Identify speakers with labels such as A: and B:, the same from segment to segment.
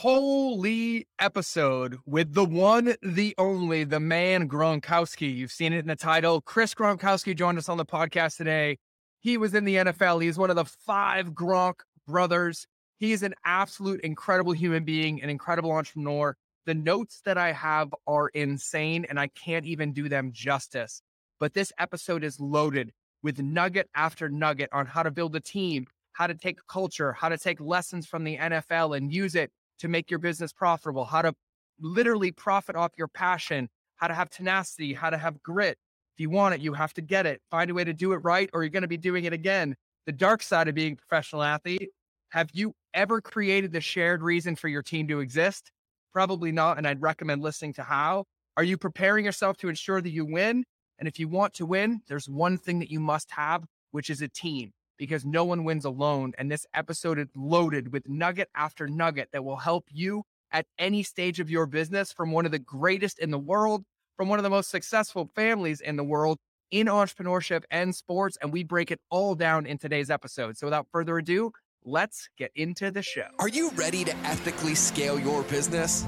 A: holy episode with the one, the only, the man Gronkowski. You've seen it in the title. Chris Gronkowski joined us on the podcast today. He was in the NFL. He's one of the five Gronk brothers. He is an absolute incredible human being, an incredible entrepreneur. The notes that I have are insane, and I can't even do them justice. But this episode is loaded with nugget after nugget on how to build a team, how to take culture, how to take lessons from the NFL and use it to make your business profitable, how to literally profit off your passion, how to have tenacity, how to have grit. If you want it, you have to get it. Find a way to do it right, or you're going to be doing it again. The dark side of being a professional athlete. Have you ever created the shared reason for your team to exist? Probably not. And I'd recommend listening to how. Are you preparing yourself to ensure that you win? And if you want to win, there's one thing that you must have, which is a team because no one wins alone. And this episode is loaded with nugget after nugget that will help you at any stage of your business from one of the greatest in the world, from one of the most successful families in the world in entrepreneurship and sports. And we break it all down in today's episode. So without further ado, let's get into the show.
B: Are you ready to ethically scale your business?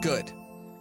B: Good.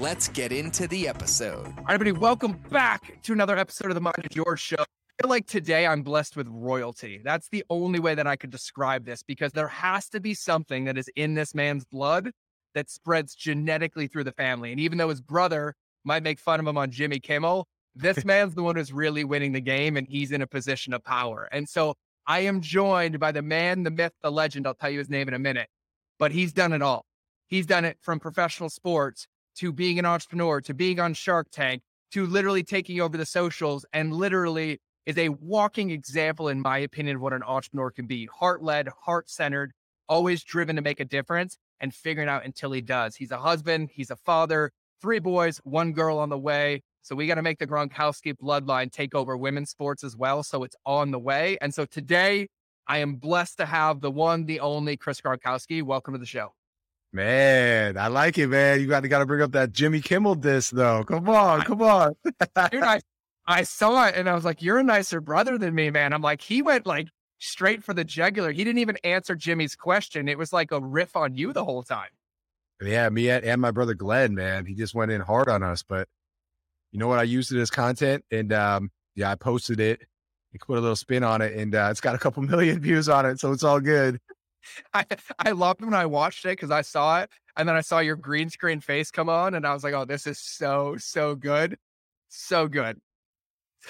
B: Let's get into the episode. All
A: right, everybody, welcome back to another episode of the Mind of George Show I feel like today I'm blessed with royalty. That's the only way that I could describe this because there has to be something that is in this man's blood that spreads genetically through the family. And even though his brother might make fun of him on Jimmy Kimmel, this man's the one who's really winning the game and he's in a position of power. And so I am joined by the man, the myth, the legend. I'll tell you his name in a minute, but he's done it all. He's done it from professional sports to being an entrepreneur to being on Shark Tank to literally taking over the socials and literally is a walking example, in my opinion, of what an entrepreneur can be heart led, heart centered, always driven to make a difference and figuring out until he does. He's a husband, he's a father, three boys, one girl on the way. So we got to make the Gronkowski bloodline take over women's sports as well. So it's on the way. And so today I am blessed to have the one, the only Chris Gronkowski. Welcome to the show.
C: Man, I like it, man. You got to got to bring up that Jimmy Kimmel disc, though. Come on, come on.
A: Dude, I I saw it and I was like, you're a nicer brother than me, man. I'm like, he went like straight for the jugular. He didn't even answer Jimmy's question. It was like a riff on you the whole time.
C: Yeah, me and and my brother Glenn, man, he just went in hard on us. But you know what? I used it as content and um, yeah, I posted it. I put a little spin on it and uh, it's got a couple million views on it. So it's all good.
A: I, I loved when I watched it because I saw it and then I saw your green screen face come on and I was like, oh, this is so, so good. So good.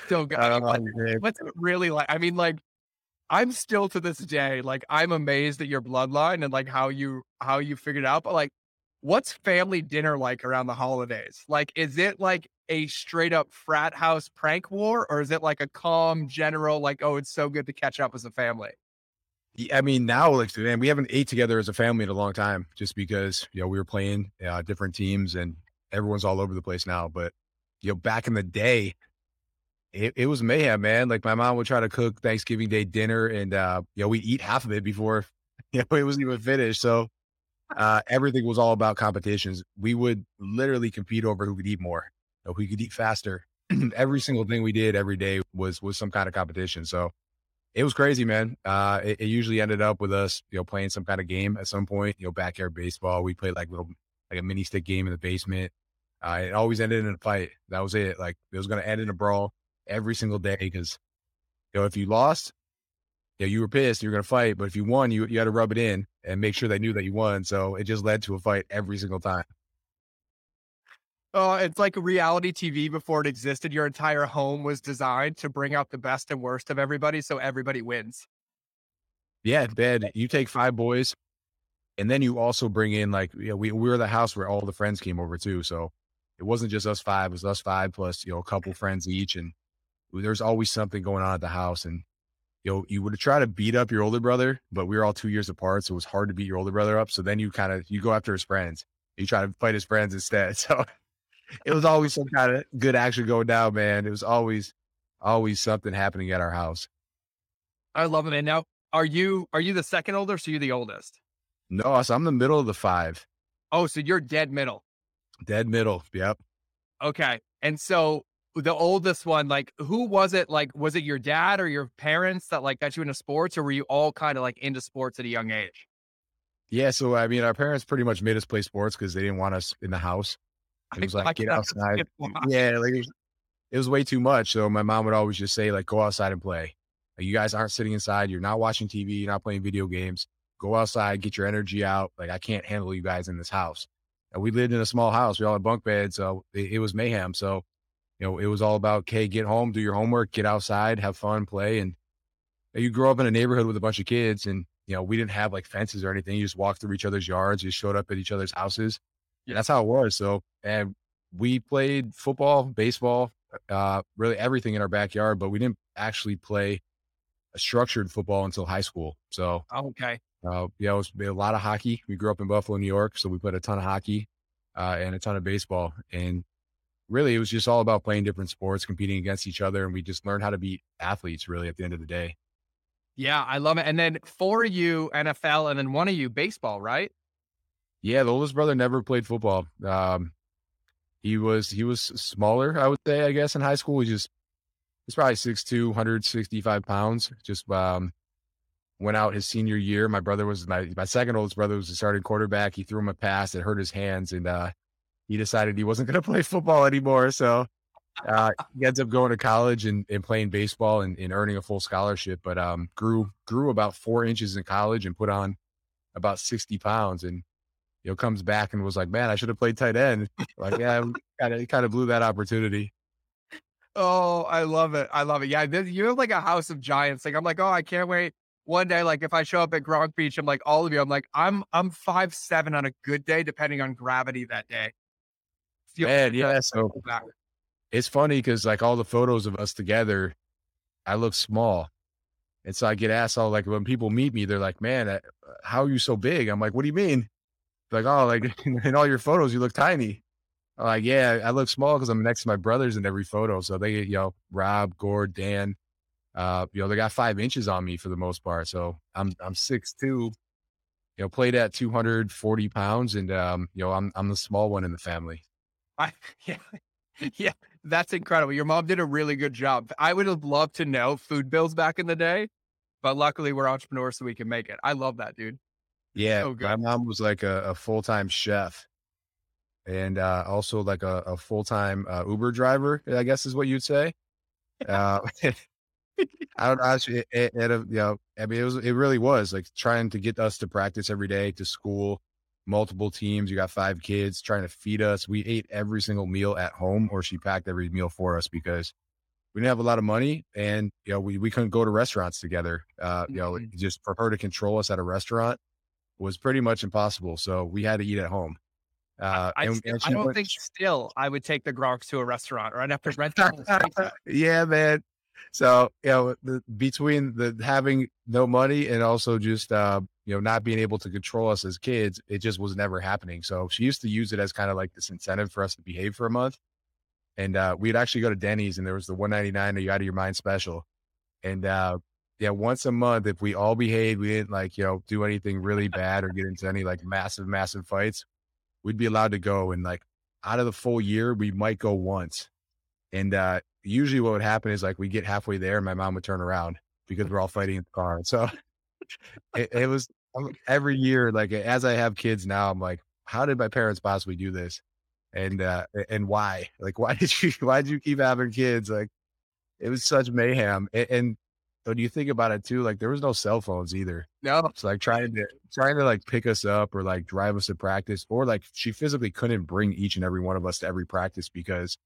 A: Still got like, what's it really like? I mean, like I'm still to this day, like I'm amazed at your bloodline and like how you how you figured out. But like, what's family dinner like around the holidays? Like, is it like a straight up frat house prank war, or is it like a calm general, like, oh, it's so good to catch up as a family?
C: I mean, now like man, we haven't ate together as a family in a long time, just because you know we were playing uh, different teams and everyone's all over the place now. But you know, back in the day, it, it was mayhem, man. Like my mom would try to cook Thanksgiving Day dinner, and uh, you know we'd eat half of it before you know it wasn't even finished. So uh, everything was all about competitions. We would literally compete over who could eat more, you know, who could eat faster. every single thing we did every day was was some kind of competition. So it was crazy, man. Uh, it, it, usually ended up with us, you know, playing some kind of game at some point. You know, backyard baseball. We played like little like a mini stick game in the basement. Uh, it always ended in a fight. That was it. Like it was going to end in a brawl every single day because you know if you lost, you know, you were pissed, you're gonna fight, but if you won, you you had to rub it in and make sure they knew that you won. So it just led to a fight every single time.
A: Oh, it's like reality TV before it existed. Your entire home was designed to bring out the best and worst of everybody, so everybody wins.
C: Yeah, bed. You take five boys, and then you also bring in like you know, we we were the house where all the friends came over too. So it wasn't just us five; it was us five plus you know a couple friends each, and there's always something going on at the house. And, you know, you would try to beat up your older brother, but we were all two years apart. So it was hard to beat your older brother up. So then you kind of, you go after his friends. You try to fight his friends instead. So it was always some kind of good action going down, man. It was always, always something happening at our house.
A: I love it. And now, are you are you the second oldest? Or are you the oldest?
C: No, so I'm the middle of the five.
A: Oh, so you're dead middle.
C: Dead middle. Yep.
A: Okay. And so the oldest one, like who was it? Like, was it your dad or your parents that like got you into sports, or were you all kind of like into sports at a young age?
C: Yeah. So I mean, our parents pretty much made us play sports because they didn't want us in the house. It was like get outside. Yeah, like it was, it was way too much. So my mom would always just say, like, go outside and play. Like, you guys aren't sitting inside. You're not watching TV. You're not playing video games. Go outside, get your energy out. Like I can't handle you guys in this house. And we lived in a small house. We all had bunk beds, so it, it was mayhem. So you know, it was all about, okay, get home, do your homework, get outside, have fun, play. And you grow up in a neighborhood with a bunch of kids and, you know, we didn't have like fences or anything. You just walked through each other's yards. You showed up at each other's houses. Yeah. That's how it was. So, and we played football, baseball, uh, really everything in our backyard, but we didn't actually play a structured football until high school. So,
A: oh, okay.
C: Uh, yeah, it was a lot of hockey. We grew up in Buffalo, New York. So we played a ton of hockey, uh, and a ton of baseball. And really, it was just all about playing different sports, competing against each other, and we just learned how to be athletes. Really, at the end of the day.
A: Yeah, I love it. And then for you, NFL, and then one of you, baseball, right?
C: Yeah, the oldest brother never played football. Um, he was he was smaller, I would say, I guess, in high school. He just he's probably 6'2", 165 pounds. Just um, went out his senior year. My brother was my my second oldest brother was the starting quarterback. He threw him a pass, it hurt his hands, and uh, he decided he wasn't going to play football anymore. So uh, he ends up going to college and, and playing baseball and, and, earning a full scholarship. But um, grew grew about four inches in college and put on about sixty pounds. And you know comes back and was like, "Man, I should have played tight end." Like, yeah, kind of kind of blew that opportunity.
A: Oh, I love it. I love it. Yeah, this, you're like a house of giants. Like I'm like, oh, I can't wait. One day, like if I show up at Gronk Beach, I'm like all of you. I'm like, I'm I'm five seven on a good day, depending on gravity that day.
C: Man, yeah. So it's funny because like all the photos of us together, I look small. And so I get asked all like when people meet me, they're like, "Man, uh, how are you so big?" I'm like, "What do you mean?" Like, "Oh, like in all your photos, you look tiny." I'm like, "Yeah, I look small because I'm next to my brothers in every photo." So they, you know, Rob, Gord, Dan, uh, you know, they got five inches on me for the most part. So I'm I'm six two, you know, played at 240 pounds, and um, you know, I'm I'm the small one in the family.
A: I yeah. Yeah, that's incredible. Your mom did a really good job. I would have loved to know food bills back in the day, but luckily we're entrepreneurs so we can make it. I love that, dude.
C: Yeah, so my mom was like a, a full time chef, and uh, also like a, a full time uh, Uber driver. I guess is what you'd say. Uh, I don't know. Actually, it, it, it, you know, I mean, it was it really was like trying to get us to practice every day, to school, multiple teams. You got five kids trying to feed us. We ate every single meal at home, or she packed every meal for us because we didn't have a lot of money, and you know we we couldn't go to restaurants together. Uh, you know, mm-hmm. just for her to control us at a restaurant was pretty much impossible. So we had to eat at home.
A: Uh, I, and, and I don't went, think still I would take the Gronks to a restaurant or I'd have to rent.
C: yeah, man. So you know, the, between the having no money and also just uh, you know not being able to control us as kids, it just was never happening. So she used to use it as kind of like this incentive for us to behave for a month. And uh, we'd actually go to Denny's, and there was the one ninety nine you out of your mind special. And uh, yeah, once a month, if we all behaved, we didn't like you know do anything really bad or get into any like massive, massive fights, we'd be allowed to go. And like out of the full year, we might go once. And uh, usually what would happen is like we get halfway there and my mom would turn around because we're all fighting in the car. So it, it, was um, every year, like as I have kids now, I'm like, how did my parents possibly do this? And, uh, and why, like, why did you, why did you keep having kids? Like it was such mayhem. And, and when you think about it too, like there was no cell phones either.
A: No.
C: It's like trying to, trying to like pick us up or like drive us to practice or like she physically couldn't bring each and every one of us to every practice because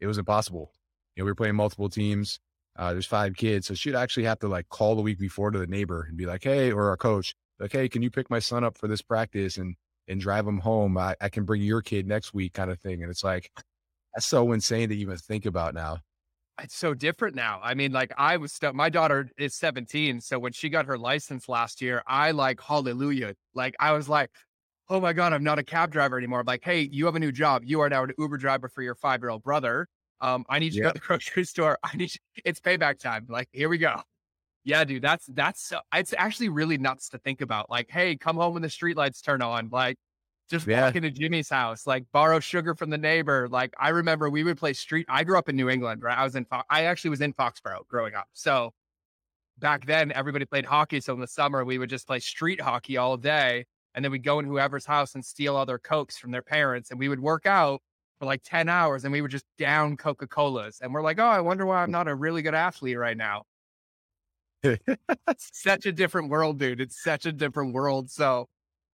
C: it was impossible you know, we were playing multiple teams. Uh, there's five kids. So she'd actually have to like call the week before to the neighbor and be like, Hey, or our coach, like, Hey, can you pick my son up for this practice and, and drive him home? I, I can bring your kid next week kind of thing. And it's like, that's so insane to even think about now.
A: It's so different now. I mean, like I was st- my daughter is 17. So when she got her license last year, I like hallelujah. Like I was like, oh my God, I'm not a cab driver anymore. I'm like, hey, you have a new job. You are now an Uber driver for your five year old brother. Um, I need you to go to the grocery store. I need you, it's payback time. Like, here we go. Yeah, dude, that's that's so, it's actually really nuts to think about. Like, hey, come home when the streetlights turn on. Like, just yeah. walk into Jimmy's house, like borrow sugar from the neighbor. Like, I remember we would play street. I grew up in New England, right? I was in, I actually was in Foxborough growing up. So back then, everybody played hockey. So in the summer, we would just play street hockey all day, and then we'd go in whoever's house and steal all their cokes from their parents, and we would work out for like 10 hours and we would just down Coca Colas. And we're like, oh, I wonder why I'm not a really good athlete right now. such a different world, dude. It's such a different world. So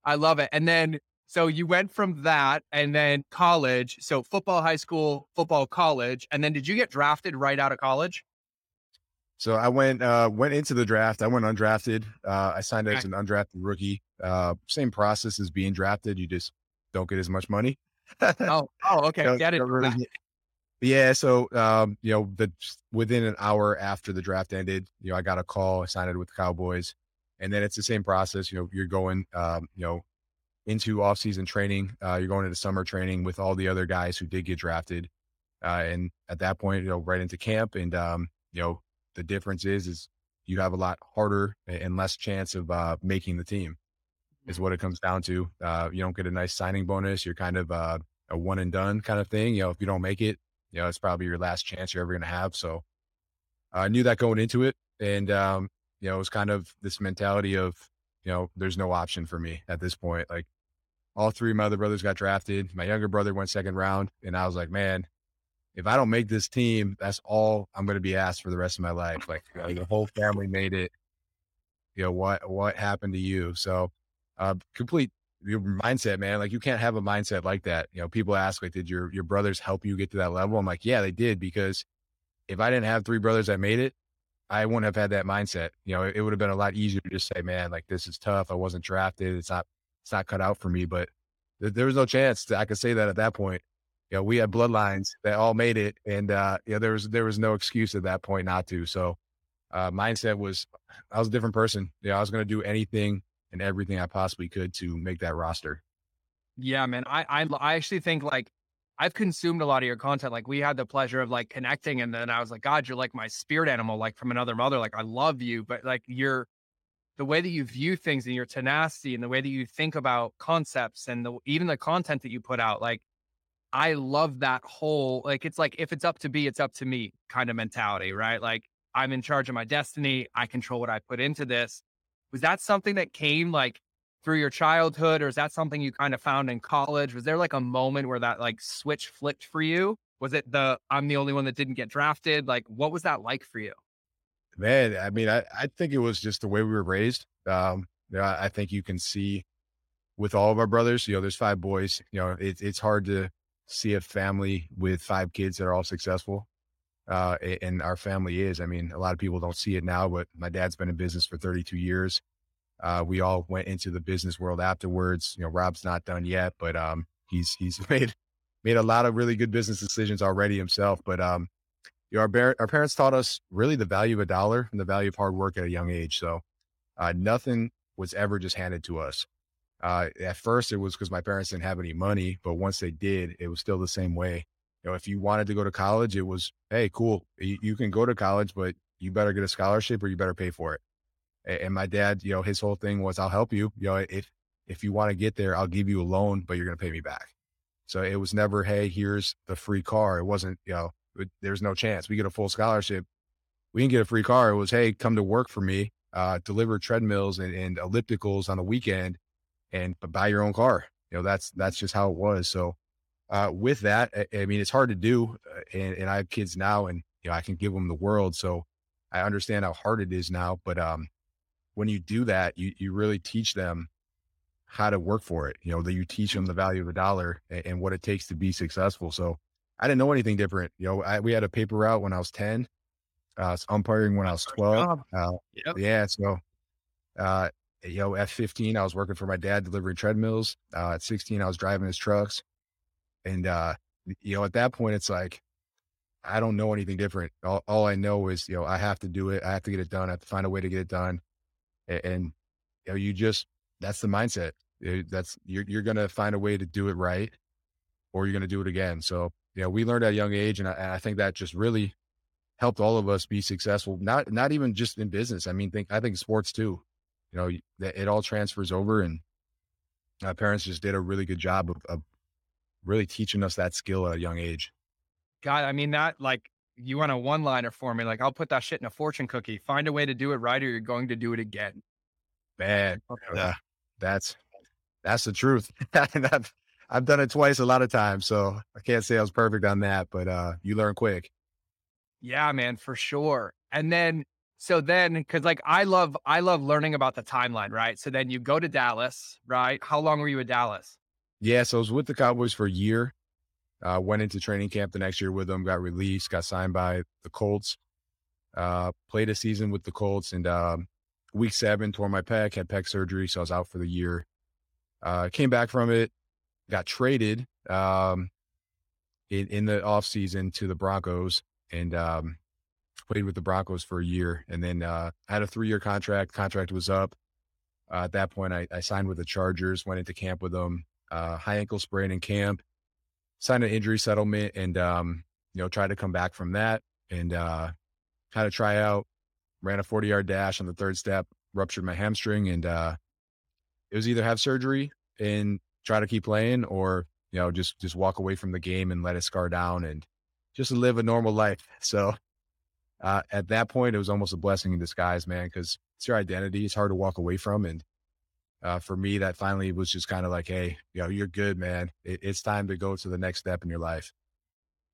A: I love it. And then, so you went from that and then college. So football, high school, football, college. And then did you get drafted right out of college?
C: So I went uh, went into the draft. I went undrafted. Uh, I signed as an undrafted rookie. Uh, same process as being drafted. You just don't get as much money.
A: oh, oh, okay. Get it.
C: Yeah. So, um, you know, the within an hour after the draft ended, you know, I got a call. I signed it with the Cowboys, and then it's the same process. You know, you're going, um, you know, into off-season training. Uh, you're going into summer training with all the other guys who did get drafted, uh, and at that point, you know, right into camp. And um, you know, the difference is, is you have a lot harder and less chance of uh, making the team. Is what it comes down to. Uh, you don't get a nice signing bonus. You're kind of uh, a one and done kind of thing. You know, if you don't make it, you know, it's probably your last chance you're ever going to have. So I knew that going into it. And, um, you know, it was kind of this mentality of, you know, there's no option for me at this point. Like all three of my other brothers got drafted. My younger brother went second round. And I was like, man, if I don't make this team, that's all I'm going to be asked for the rest of my life. Like you the whole family made it. You know, what, what happened to you? So, uh, complete your mindset, man. Like you can't have a mindset like that. You know, people ask, like, did your your brothers help you get to that level? I'm like, yeah, they did because if I didn't have three brothers that made it, I wouldn't have had that mindset. You know, it, it would have been a lot easier to just say, man, like this is tough. I wasn't drafted. It's not it's not cut out for me. But th- there was no chance that I could say that at that point. You know, we had bloodlines that all made it, and uh, yeah, there was there was no excuse at that point not to. So, uh, mindset was I was a different person. Yeah, I was going to do anything and everything I possibly could to make that roster.
A: Yeah, man. I, I I actually think like I've consumed a lot of your content. Like we had the pleasure of like connecting, and then I was like, God, you're like my spirit animal, like from another mother. Like I love you, but like you're the way that you view things and your tenacity and the way that you think about concepts and the even the content that you put out. Like I love that whole like it's like if it's up to be, it's up to me kind of mentality, right? Like I'm in charge of my destiny. I control what I put into this. Was that something that came like through your childhood or is that something you kind of found in college? Was there like a moment where that like switch flipped for you? Was it the I'm the only one that didn't get drafted? Like what was that like for you?
C: Man, I mean, I, I think it was just the way we were raised. Um, yeah, I think you can see with all of our brothers, you know, there's five boys, you know, it, it's hard to see a family with five kids that are all successful. Uh, and our family is. I mean, a lot of people don't see it now, but my dad's been in business for 32 years. Uh, we all went into the business world afterwards. You know, Rob's not done yet, but um, he's he's made made a lot of really good business decisions already himself. But um, you know, our bar- our parents taught us really the value of a dollar and the value of hard work at a young age. So uh, nothing was ever just handed to us. Uh, at first, it was because my parents didn't have any money, but once they did, it was still the same way you know, if you wanted to go to college, it was, hey, cool, you, you can go to college, but you better get a scholarship or you better pay for it. And my dad, you know, his whole thing was, I'll help you. You know, if if you want to get there, I'll give you a loan, but you're going to pay me back. So it was never, hey, here's the free car. It wasn't, you know, there's no chance we get a full scholarship. We can get a free car. It was, hey, come to work for me, uh, deliver treadmills and, and ellipticals on the weekend, and buy your own car. You know, that's that's just how it was. So uh, with that, I, I, mean, it's hard to do, uh, and, and, I have kids now, and you know, I can give them the world, so I understand how hard it is now. But um, when you do that, you you really teach them how to work for it. You know, that you teach them the value of a dollar and, and, what it takes to be successful. So I didn't know anything different. You know, I, we had a paper route when I was ten, uh, umpiring when I was twelve. Uh, yep. Yeah, so. Uh, you know, at 15, I was working for my dad delivering treadmills. Uh, at 16, I was driving his trucks. And, uh, you know, at that point, it's like, I don't know anything different. All, all, I know is, you know, I have to do it. I have to get it done. I have to find a way to get it done. And, and you know, you just, that's the mindset. It, that's you're you're gonna find a way to do it right, or you're gonna do it again. So yeah, we learned at a young age, and I, and I think that just really helped all of us be successful. Not not even just in business. I mean, think I think sports too. You know, it all transfers over, and my parents just did a really good job of, of really teaching us that skill at a young age.
A: God, I mean that like you want a one liner for me, like I'll put that shit in a fortune cookie. Find a way to do it right, or you're going to do it again.
C: Man, yeah, that's that's the truth. I've, I've done it twice a lot of times, so I can't say I was perfect on that, but uh, you learn quick.
A: Yeah, man, for sure. And then so then because like I love I love learning about the timeline, right? So then you go to Dallas, right? How long were you at Dallas?
C: Yeah, so I was with the Cowboys for a year. Uh, went into training camp the next year with them, got released, got signed by the Colts. Uh, played a season with the Colts, and um, week seven tore my pec, had pec surgery, so I was out for the year. Uh, came back from it, got traded um, in in the off season to the Broncos, and um, played with the Broncos for a year, and then uh, had a three year contract. Contract was up. Uh, at that point, I, I, signed with the Chargers, went into camp with them. Uh, high ankle sprain in camp, signed an injury settlement, and um, you know tried to come back from that, and uh, had a tryout. Ran a forty yard dash on the third step, ruptured my hamstring, and uh, it was either have surgery and try to keep playing, or you know just just walk away from the game and let it scar down and just live a normal life. So uh, at that point, it was almost a blessing in disguise, man, because it's your identity. It's hard to walk away from. And uh, for me, that finally was just kind of like, hey, you know, you're good, man. It, it's time to go to the next step in your life.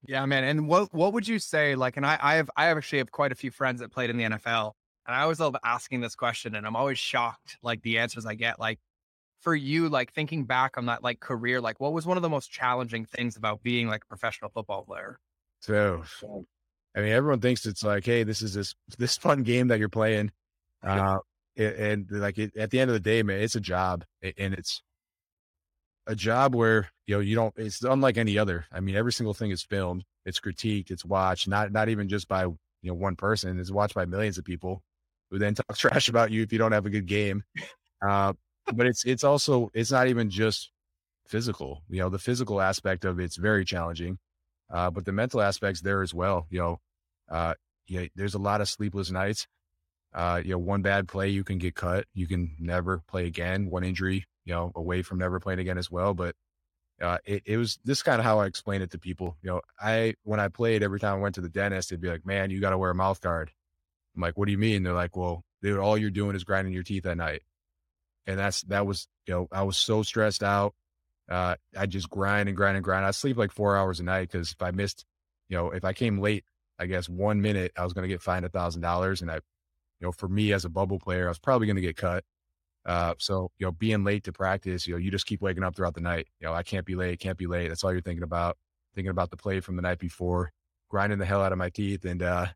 A: Yeah, man. And what what would you say? Like, and I I have I actually have quite a few friends that played in the NFL, and I always love asking this question, and I'm always shocked like the answers I get. Like, for you, like thinking back on that like career, like what was one of the most challenging things about being like a professional football player?
C: So, I mean, everyone thinks it's like, hey, this is this this fun game that you're playing, uh, and, and like it, at the end of the day, man, it's a job, and it's a job where you know you don't. It's unlike any other. I mean, every single thing is filmed, it's critiqued, it's watched, not not even just by you know one person. It's watched by millions of people who then talk trash about you if you don't have a good game. Uh, but it's it's also it's not even just physical. You know, the physical aspect of it's very challenging, uh, but the mental aspects there as well. You know, uh, there's a lot of sleepless nights. Uh, you know, one bad play, you can get cut. You can never play again. One injury, you know, away from never playing again as well. But uh, it, it was this kind of how I explain it to people. You know, I when I played, every time I went to the dentist, it'd be like, "Man, you got to wear a mouth guard." I'm like, "What do you mean?" They're like, "Well, dude, all you're doing is grinding your teeth at night." And that's that was you know I was so stressed out. Uh, I just grind and grind and grind. I sleep like four hours a night because if I missed, you know, if I came late I guess one minute I was going to get fined a thousand dollars, and I, you know, for me as a bubble player, I was probably going to get cut. Uh, so you know, being late to practice, you know, you just keep waking up throughout the night. You know, I can't be late, can't be late. That's all you're thinking about. Thinking about the play from the night before, grinding the hell out of my teeth, and uh,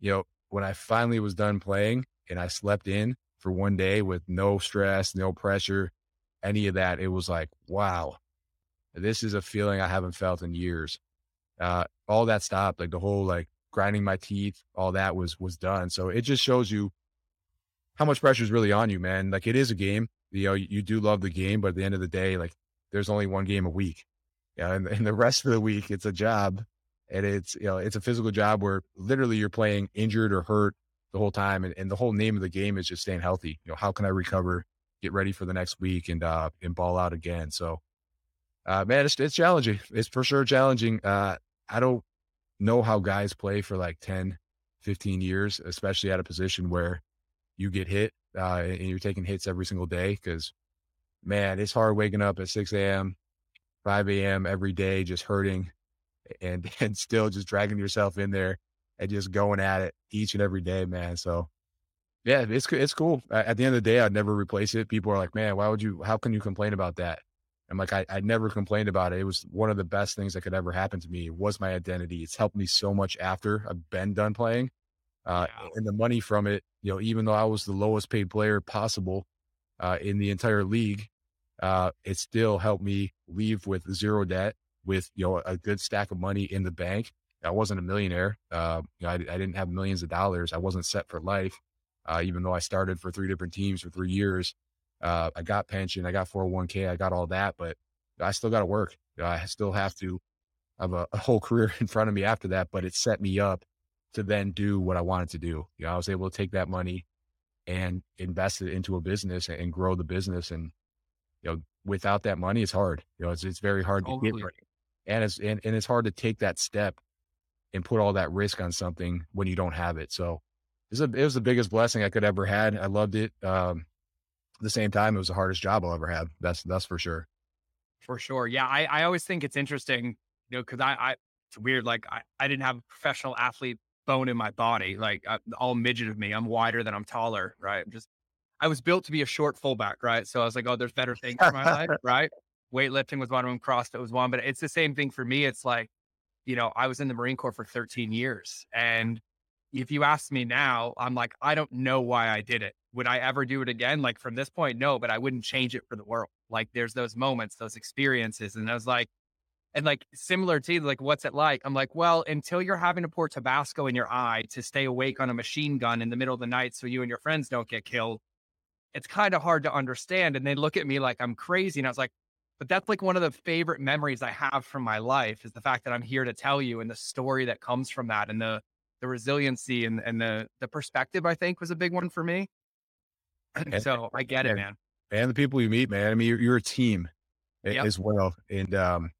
C: you know, when I finally was done playing and I slept in for one day with no stress, no pressure, any of that, it was like, wow, this is a feeling I haven't felt in years. Uh, all that stopped, like the whole like grinding my teeth, all that was was done. So it just shows you how much pressure is really on you, man. Like it is a game. You know, you, do love the game, but at the end of the day, like there's only one game a week. Yeah, and, and the rest of the week it's a job. And it's you know, it's a physical job where literally you're playing injured or hurt the whole time. And, and the whole name of the game is just staying healthy. You know, how can I recover, get ready for the next week and uh and ball out again. So uh man, it's it's challenging. It's for sure challenging. Uh I don't know how guys play for like 10, 15 years, especially at a position where you get hit uh, and you're taking hits every single day. Cause man, it's hard waking up at 6 a.m., 5 a.m. every day, just hurting and, and still just dragging yourself in there and just going at it each and every day, man. So yeah, it's, it's cool. At the end of the day, I'd never replace it. People are like, man, why would you, how can you complain about that? I'm like, I, I never complained about it. It was one of the best things that could ever happen to me. It was my identity. It's helped me so much after I've been done playing. Uh, yeah. And the money from it, you know, even though I was the lowest paid player possible uh, in the entire league, uh, it still helped me leave with zero debt, with you know a good stack of money in the bank. I wasn't a millionaire. Uh, you know, I, I, didn't have millions of dollars. I wasn't set for life, uh, even though I started for three different teams for three years. Uh, I got pension, I got 401k, I got all that, but I still got to work. I still have to have a, a, whole career in front of me after that, but it set me up to then do what I wanted to do. You know, I was able to take that money and invest it into a business and grow the business. And, you know, without that money, it's hard. You know, it's, it's very hard totally. to get. And it's, and, and it's hard to take that step and put all that risk on something when you don't have it. So it was, a, it was the biggest blessing I could ever had. I loved it. Um, at the same time, it was the hardest job I'll ever have. That's, that's for sure.
A: For sure. Yeah. I, I always think it's interesting, you know, cause I, I, it's weird. Like I, I didn't have a professional athlete bone in my body. Like I, all midget of me, I'm wider than I'm taller. Right. I'm just, I was built to be a short fullback. Right. So I was like, oh, there's better things in my life. Right. Weightlifting was one of them. CrossFit was one, but it's the same thing for me. It's like, you know, I was in the Marine Corps for 13 years. And if you ask me now, I'm like, I don't know why I did it. Would I ever do it again? Like from this point, no, but I wouldn't change it for the world. Like there's those moments, those experiences. And I was like, and like similar to like, what's it like? I'm like, well, until you're having to pour Tabasco in your eye to stay awake on a machine gun in the middle of the night so you and your friends don't get killed, it's kind of hard to understand. And they look at me like I'm crazy. And I was like, but that's like one of the favorite memories I have from my life is the fact that I'm here to tell you and the story that comes from that and the the resiliency and, and the the perspective I think was a big one for me. And, so I get
C: and,
A: it, man.
C: And the people you meet, man. I mean, you're, you're a team yep. as well, and um,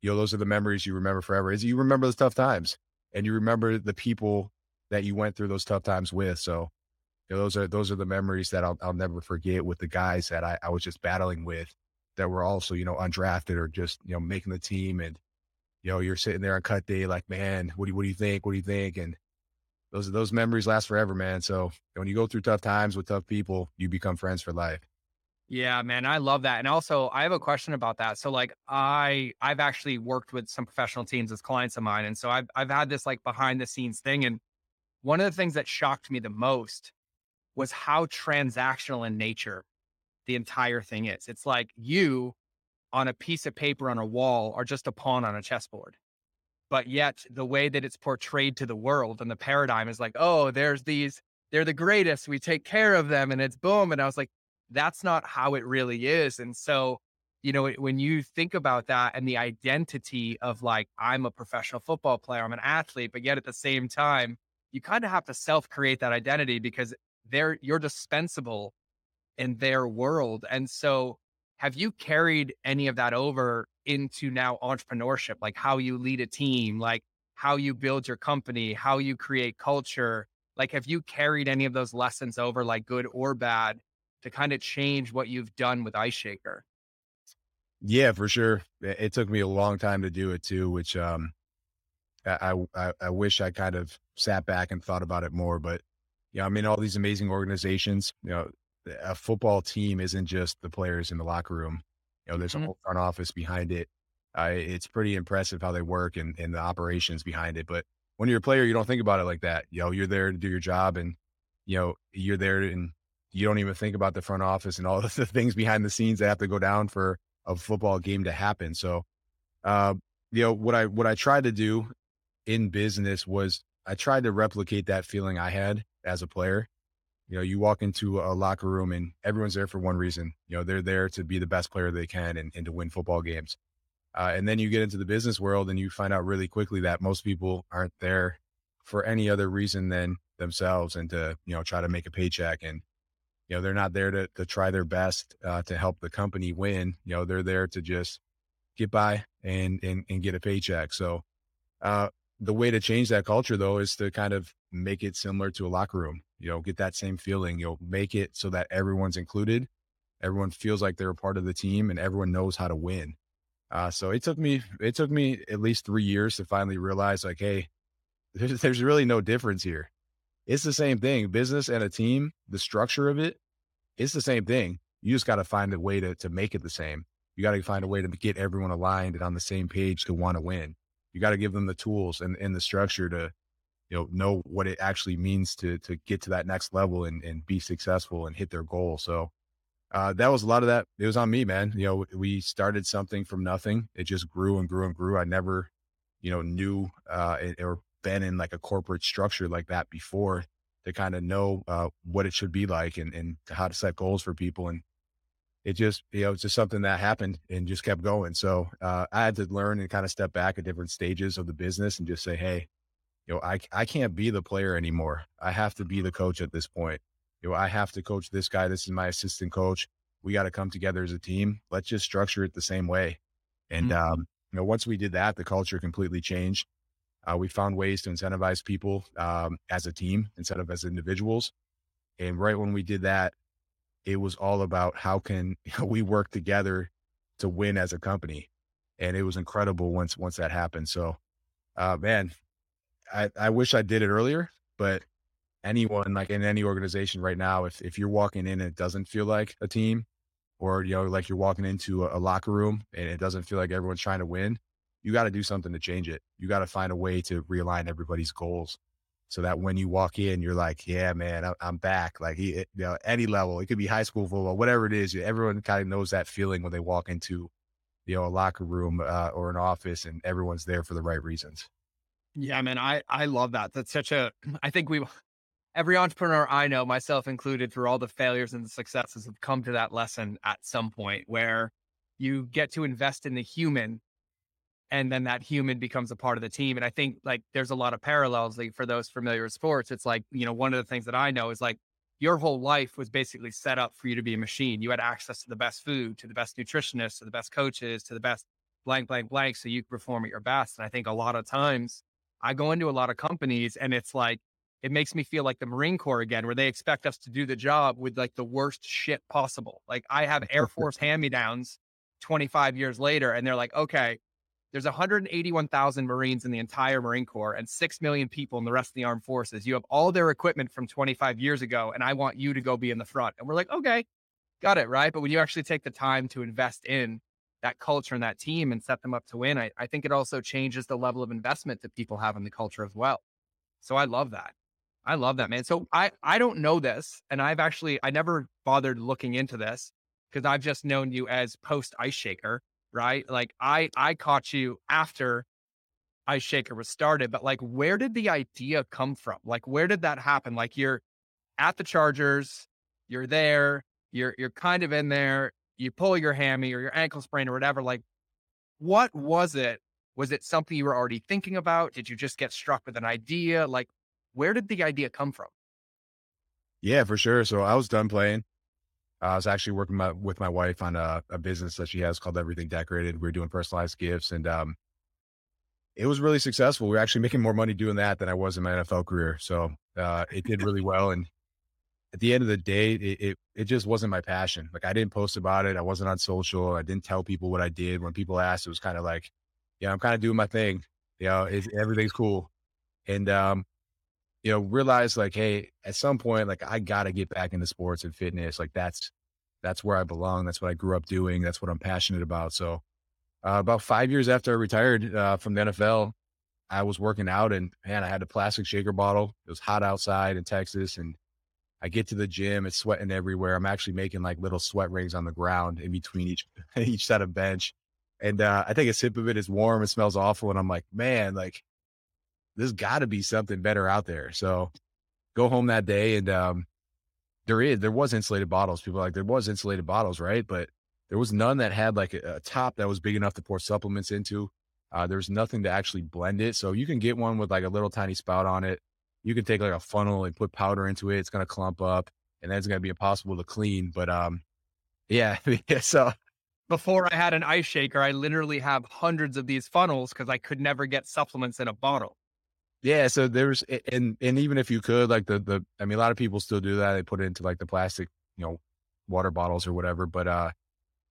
C: you know those are the memories you remember forever. Is you remember the tough times, and you remember the people that you went through those tough times with. So you know, those are those are the memories that I'll I'll never forget with the guys that I, I was just battling with that were also, you know, undrafted or just, you know, making the team. And, you know, you're sitting there on cut day, like, man, what do you, what do you think? What do you think? And those, those memories last forever, man. So when you go through tough times with tough people, you become friends for life.
A: Yeah, man, I love that. And also, I have a question about that. So like I I've actually worked with some professional teams as clients of mine and so I've I've had this like behind the scenes thing and one of the things that shocked me the most was how transactional in nature the entire thing is. It's like you on a piece of paper on a wall are just a pawn on a chessboard. But yet the way that it's portrayed to the world and the paradigm is like, oh, there's these, they're the greatest. We take care of them and it's boom. And I was like, that's not how it really is. And so, you know, when you think about that and the identity of like, I'm a professional football player, I'm an athlete, but yet at the same time, you kind of have to self create that identity because they're, you're dispensable in their world. And so, have you carried any of that over into now entrepreneurship, like how you lead a team, like how you build your company, how you create culture? Like, have you carried any of those lessons over, like good or bad, to kind of change what you've done with Ice Shaker?
C: Yeah, for sure. It took me a long time to do it too, which um, I, I I wish I kind of sat back and thought about it more. But yeah, I'm in all these amazing organizations. You know, a football team isn't just the players in the locker room. You know, there's mm-hmm. a whole front office behind it. Uh, it's pretty impressive how they work and, and the operations behind it. But when you're a player, you don't think about it like that. You know, you're there to do your job and, you know, you're there and you don't even think about the front office and all the things behind the scenes that have to go down for a football game to happen. So, uh, you know, what I, what I tried to do in business was I tried to replicate that feeling I had as a player you know, you walk into a locker room and everyone's there for one reason. You know, they're there to be the best player they can and, and to win football games. Uh, and then you get into the business world and you find out really quickly that most people aren't there for any other reason than themselves and to, you know, try to make a paycheck. And, you know, they're not there to, to try their best uh, to help the company win. You know, they're there to just get by and, and, and get a paycheck. So, uh, the way to change that culture though is to kind of make it similar to a locker room you know get that same feeling You'll make it so that everyone's included everyone feels like they're a part of the team and everyone knows how to win. Uh, so it took me it took me at least three years to finally realize like hey there's, there's really no difference here. It's the same thing business and a team the structure of it it's the same thing. You just got to find a way to, to make it the same. You got to find a way to get everyone aligned and on the same page to want to win. You got to give them the tools and, and the structure to you know know what it actually means to to get to that next level and, and be successful and hit their goal. So uh, that was a lot of that. It was on me man. You know we started something from nothing. It just grew and grew and grew. I never you know knew uh, or been in like a corporate structure like that before to kind of know uh, what it should be like and, and how to set goals for people. And it just, you know, it's just something that happened and just kept going. So uh, I had to learn and kind of step back at different stages of the business and just say, hey, you know, I, I can't be the player anymore. I have to be the coach at this point. You know, I have to coach this guy. This is my assistant coach. We got to come together as a team. Let's just structure it the same way. And, mm-hmm. um, you know, once we did that, the culture completely changed. Uh, we found ways to incentivize people um, as a team instead of as individuals. And right when we did that, it was all about how can we work together to win as a company. And it was incredible once once that happened. So, uh, man, I, I wish I did it earlier, but anyone like in any organization right now, if if you're walking in and it doesn't feel like a team, or you know, like you're walking into a, a locker room and it doesn't feel like everyone's trying to win, you got to do something to change it. You got to find a way to realign everybody's goals so that when you walk in, you're like, yeah, man, I'm back. Like, he, you know, any level, it could be high school football, whatever it is. Everyone kind of knows that feeling when they walk into, you know, a locker room uh, or an office and everyone's there for the right reasons.
A: Yeah, man, I, I love that. That's such a, I think we, every entrepreneur I know, myself included, through all the failures and the successes, have come to that lesson at some point where you get to invest in the human and then that human becomes a part of the team. And I think like there's a lot of parallels like, for those familiar with sports. It's like, you know, one of the things that I know is like your whole life was basically set up for you to be a machine. You had access to the best food, to the best nutritionists, to the best coaches, to the best blank, blank, blank. So you perform at your best. And I think a lot of times I go into a lot of companies and it's like, it makes me feel like the Marine Corps again, where they expect us to do the job with like the worst shit possible. Like I have Air Force hand me downs 25 years later, and they're like, okay, there's 181,000 Marines in the entire Marine Corps and 6 million people in the rest of the armed forces. You have all their equipment from 25 years ago, and I want you to go be in the front. And we're like, okay, got it. Right. But when you actually take the time to invest in that culture and that team and set them up to win, I, I think it also changes the level of investment that people have in the culture as well. So I love that. I love that, man. So I, I don't know this, and I've actually, I never bothered looking into this because I've just known you as post ice shaker right? Like I I caught you after Ice Shaker was started, but like where did the idea come from? Like where did that happen? Like you're at the Chargers, you're there, you're you're kind of in there, you pull your hammy or your ankle sprain or whatever. Like what was it? Was it something you were already thinking about? Did you just get struck with an idea? Like where did the idea come from?
C: Yeah, for sure. So I was done playing. I was actually working my, with my wife on a, a, business that she has called Everything Decorated. We are doing personalized gifts, and um, it was really successful. We are actually making more money doing that than I was in my NFL career. So uh, it did really well. And at the end of the day, it, it, it just wasn't my passion. Like I didn't post about it. I wasn't on social. I didn't tell people what I did. When people asked, it was kind of like, yeah, I'm kind of doing my thing. You know, everything's cool. And um, you know, realize like, hey, at some point, like I got to get back into sports and fitness. Like that's, that's where I belong. That's what I grew up doing. That's what I'm passionate about. So, uh, about five years after I retired uh, from the NFL, I was working out and man, I had a plastic shaker bottle. It was hot outside in Texas and I get to the gym, it's sweating everywhere. I'm actually making like little sweat rings on the ground in between each, each set of bench. And uh, I think a sip of it is warm. It smells awful. And I'm like, man, like there's got to be something better out there. So go home that day and um, there is there was insulated bottles. People like there was insulated bottles, right? But there was none that had like a, a top that was big enough to pour supplements into. Uh, there's nothing to actually blend it. So you can get one with like a little tiny spout on it. You can take like a funnel and put powder into it. It's gonna clump up, and then it's gonna be impossible to clean. But um, yeah. so
A: before I had an ice shaker, I literally have hundreds of these funnels because I could never get supplements in a bottle.
C: Yeah, so there's and and even if you could like the the I mean a lot of people still do that. They put it into like the plastic, you know, water bottles or whatever, but uh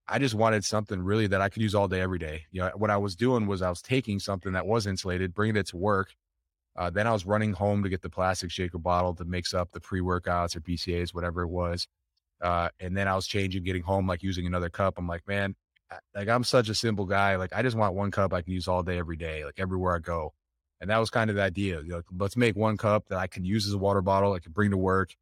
C: I just wanted something really that I could use all day every day. You know, what I was doing was I was taking something that was insulated, bringing it to work. Uh, then I was running home to get the plastic shaker bottle to mix up the pre-workouts or BCAAs, whatever it was. Uh, and then I was changing, getting home, like using another cup. I'm like, man, like I'm such a simple guy. Like I just want one cup I can use all day, every day, like everywhere I go. And that was kind of the idea. You know, let's make one cup that I can use as a water bottle. I can bring to work,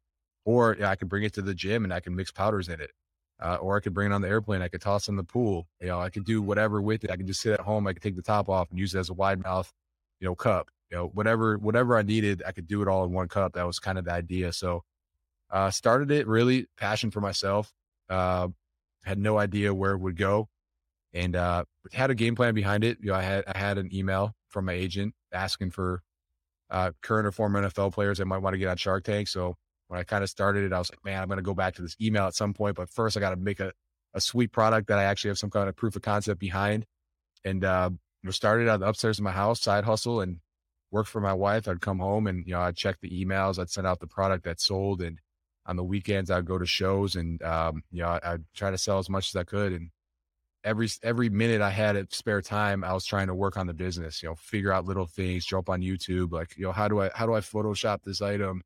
C: or I can bring it to the gym and I can mix powders in it. Uh, or I could bring it on the airplane. I could toss in the pool. You know, I could do whatever with it. I can just sit at home. I could take the top off and use it as a wide mouth, you know, cup. You know, whatever whatever I needed, I could do it all in one cup. That was kind of the idea. So, uh, started it really passion for myself. Uh, had no idea where it would go, and uh, had a game plan behind it. You know, I had I had an email from my agent asking for uh, current or former NFL players that might want to get on Shark Tank. So when I kind of started it, I was like, man, I'm going to go back to this email at some point. But first, I got to make a, a sweet product that I actually have some kind of proof of concept behind. And uh, started on the upstairs of my house, side hustle, and worked for my wife. I'd come home and you know I'd check the emails. I'd send out the product that sold, and on the weekends I'd go to shows and um, you know I'd try to sell as much as I could. And every every minute I had at spare time, I was trying to work on the business. You know, figure out little things, jump on YouTube, like you know how do I how do I Photoshop this item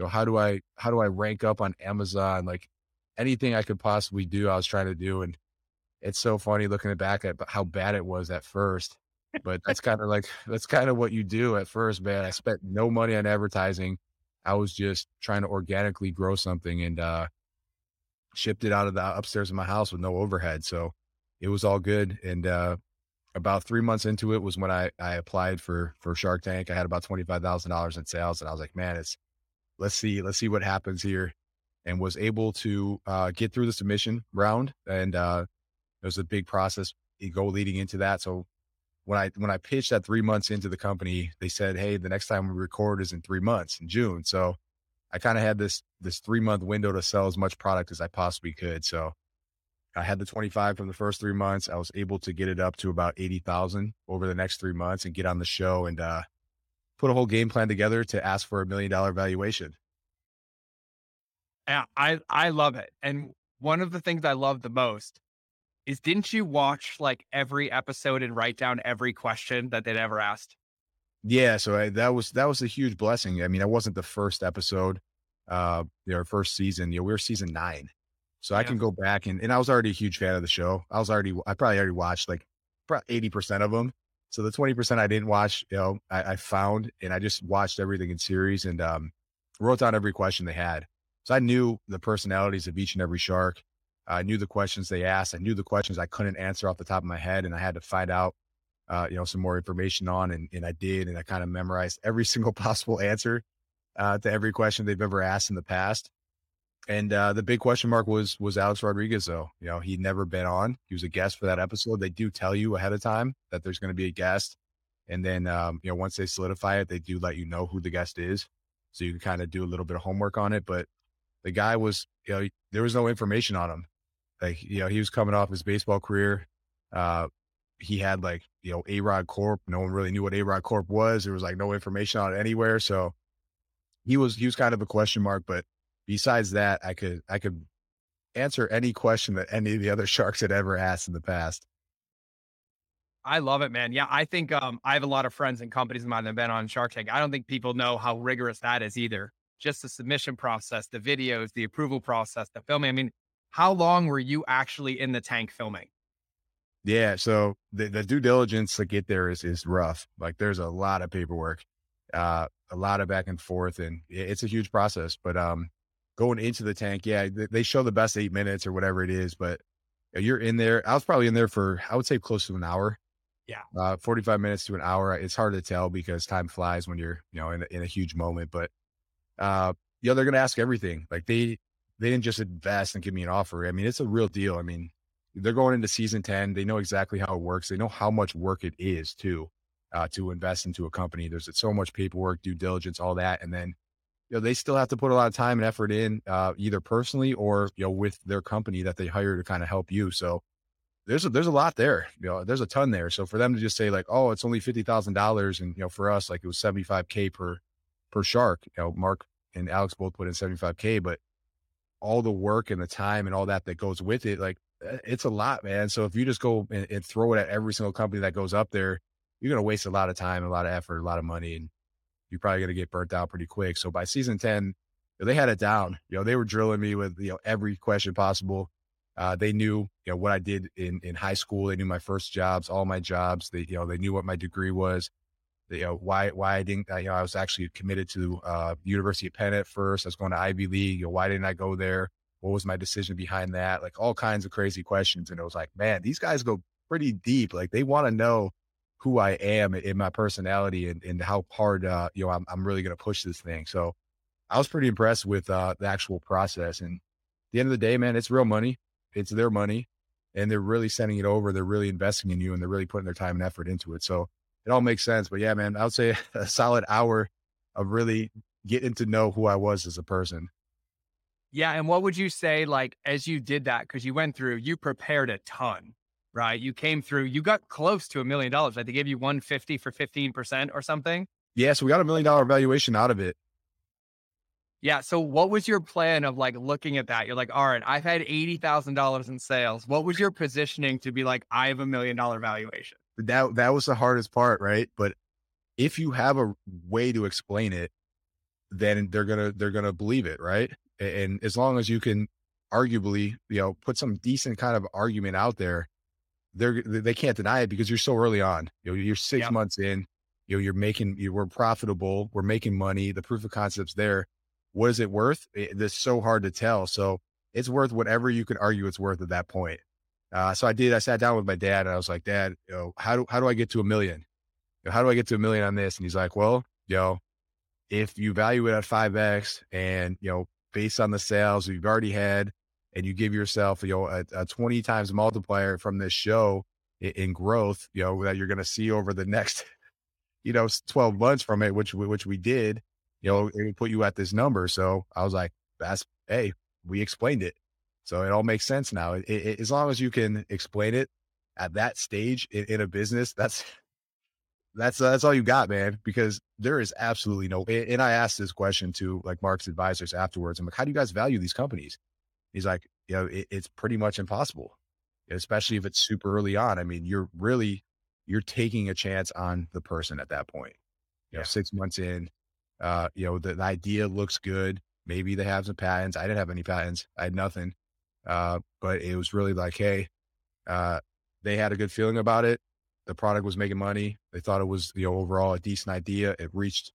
C: you know, how do I how do I rank up on Amazon? Like anything I could possibly do, I was trying to do. And it's so funny looking back at how bad it was at first. But that's kind of like that's kind of what you do at first, man. I spent no money on advertising. I was just trying to organically grow something and uh shipped it out of the upstairs of my house with no overhead. So it was all good. And uh about three months into it was when I I applied for for Shark Tank. I had about twenty five thousand dollars in sales, and I was like, man, it's let's see, let's see what happens here. And was able to uh, get through the submission round. And uh, it was a big process go leading into that. So when I when I pitched that three months into the company, they said, "Hey, the next time we record is in three months in June." So I kind of had this this three month window to sell as much product as I possibly could. So I had the 25 from the first three months. I was able to get it up to about 80,000 over the next three months and get on the show. And uh, put a whole game plan together to ask for a million dollar valuation.
A: I I love it. And one of the things I love the most is didn't you watch like every episode and write down every question that they'd ever asked?
C: Yeah, so I, that was that was a huge blessing. I mean, I wasn't the first episode, uh, you first season. You know, we were season nine, so yeah. I can go back and and I was already a huge fan of the show. I was already I probably already watched like eighty percent of them, so the 20% I didn't watch, you know, I, I, found and I just watched everything in series and um, wrote down every question they had. So I knew the personalities of each and every shark. I knew the questions they asked. I knew the questions I couldn't answer off the top of my head, and I had to find out, uh, you know, some more information on. And, and I did, and I kind of memorized every single possible answer uh, to every question they've ever asked in the past. And uh, the big question mark was was Alex Rodriguez though. You know, he'd never been on. He was a guest for that episode. They do tell you ahead of time that there's going to be a guest, and then um, you know once they solidify it, they do let you know who the guest is, so you can kind of do a little bit of homework on it. But the guy was, you know, there was no information on him. Like you know, he was coming off his baseball career. Uh, he had like you know A Rod Corp. No one really knew what A Rod Corp was. There was like no information on it anywhere. So he was he was kind of a question mark, but besides that, I could I could answer any question that any of the other sharks had ever asked in the past.
A: I love it, man. Yeah, I think um, I have a lot of friends and companies of mine that have been on Shark Tank. I don't think people know how rigorous that is either. Just the submission process, the videos, the approval process, the filming. I mean, how long were you actually in the tank filming?
C: Yeah, so the, the due diligence to get there is is rough. Like there's a lot of paperwork, uh, a lot of back and forth, and it's a huge process. But um, going into the tank, yeah, they show the best eight minutes or whatever it is, but you're in there. I was probably in there for, I would say close to an hour.
A: Yeah.
C: Uh, 45 minutes to an hour. It's hard to tell because time flies when you're, you know, in in a huge moment, but, uh, yeah, they're going to ask everything. Like they, they didn't just invest and give me an offer. I mean, it's a real deal. I mean, they're going into season 10. They know exactly how it works. They know how much work it is too, uh, to invest into a company. There's so much paperwork, due diligence, all that. And then you know, they still have to put a lot of time and effort in, uh, either personally or you know with their company that they hire to kind of help you. So there's a, there's a lot there. You know, there's a ton there. So for them to just say like, oh, it's only fifty thousand dollars, and you know, for us, like it was seventy five k per per shark. You know, Mark and Alex both put in seventy five k, but all the work and the time and all that that goes with it, like eh, it's a lot, man. So if you just go and, and throw it at every single company that goes up there, you're gonna waste a lot of time, a lot of effort, a lot of money, and you're probably going to get burnt out pretty quick. So by season 10, they had it down. You know, they were drilling me with, you know, every question possible. Uh, they knew, you know, what I did in, in high school. They knew my first jobs, all my jobs. They, you know, they knew what my degree was. You know, why, why I didn't, you know, I was actually committed to uh, University of Penn at first. I was going to Ivy League. You know, why didn't I go there? What was my decision behind that? Like all kinds of crazy questions. And it was like, man, these guys go pretty deep. Like they want to know who I am in my personality and, and how hard, uh, you know, I'm, I'm really going to push this thing. So I was pretty impressed with uh, the actual process. And the end of the day, man, it's real money. it's their money and they're really sending it over. They're really investing in you and they're really putting their time and effort into it. So it all makes sense. But yeah, man, I would say a solid hour of really getting to know who I was as a person.
A: Yeah. And what would you say, like, as you did that, because you went through, you prepared a ton, right? You came through, you got close to a million dollars. Like they gave you 150 for 15% or something.
C: Yeah. So we got a million dollar valuation out of it.
A: Yeah. So what was your plan of like looking at that? You're like, all right, I've had $80,000 in sales. What was your positioning to be like, I have a million dollar valuation?
C: That, that was the hardest part. Right. But if you have a way to explain it, then they're going to, they're to believe it. Right. And as long as you can arguably, you know, put some decent kind of argument out there, they're, they can't deny it because you're so early on, you know, you're six yep. months in, you know, you're making, you, we're profitable, we're making money. The proof of concept's there what is it worth? It, it's so hard to tell. So it's worth whatever you can argue it's worth at that point. Uh, so I did. I sat down with my dad and I was like, Dad, you know, how do how do I get to a million? You know, how do I get to a million on this? And he's like, Well, you know, if you value it at five x and you know, based on the sales you've already had, and you give yourself, you know, a, a twenty times multiplier from this show in, in growth, you know, that you're going to see over the next, you know, twelve months from it, which which we did you know, it would put you at this number. So I was like, that's, hey, we explained it. So it all makes sense now. It, it, as long as you can explain it at that stage in, in a business, that's, that's, uh, that's all you got, man, because there is absolutely no, and I asked this question to like Mark's advisors afterwards. I'm like, how do you guys value these companies? He's like, you know, it, it's pretty much impossible, especially if it's super early on. I mean, you're really, you're taking a chance on the person at that point. You know, yeah. six months in, uh, you know, the, the, idea looks good. Maybe they have some patents. I didn't have any patents. I had nothing. Uh, but it was really like, hey, uh, they had a good feeling about it. The product was making money. They thought it was, you know, overall a decent idea. It reached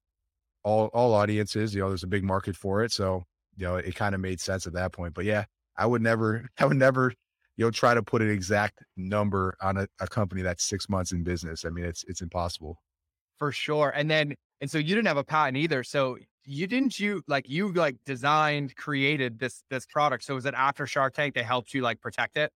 C: all all audiences. You know, there's a big market for it. So, you know, it kind of made sense at that point. But yeah, I would never, I would never, you know, try to put an exact number on a, a company that's six months in business. I mean, it's it's impossible.
A: For sure. And then and so you didn't have a patent either. So you didn't you like you like designed, created this this product. So was it after Shark Tank they helped you like protect it?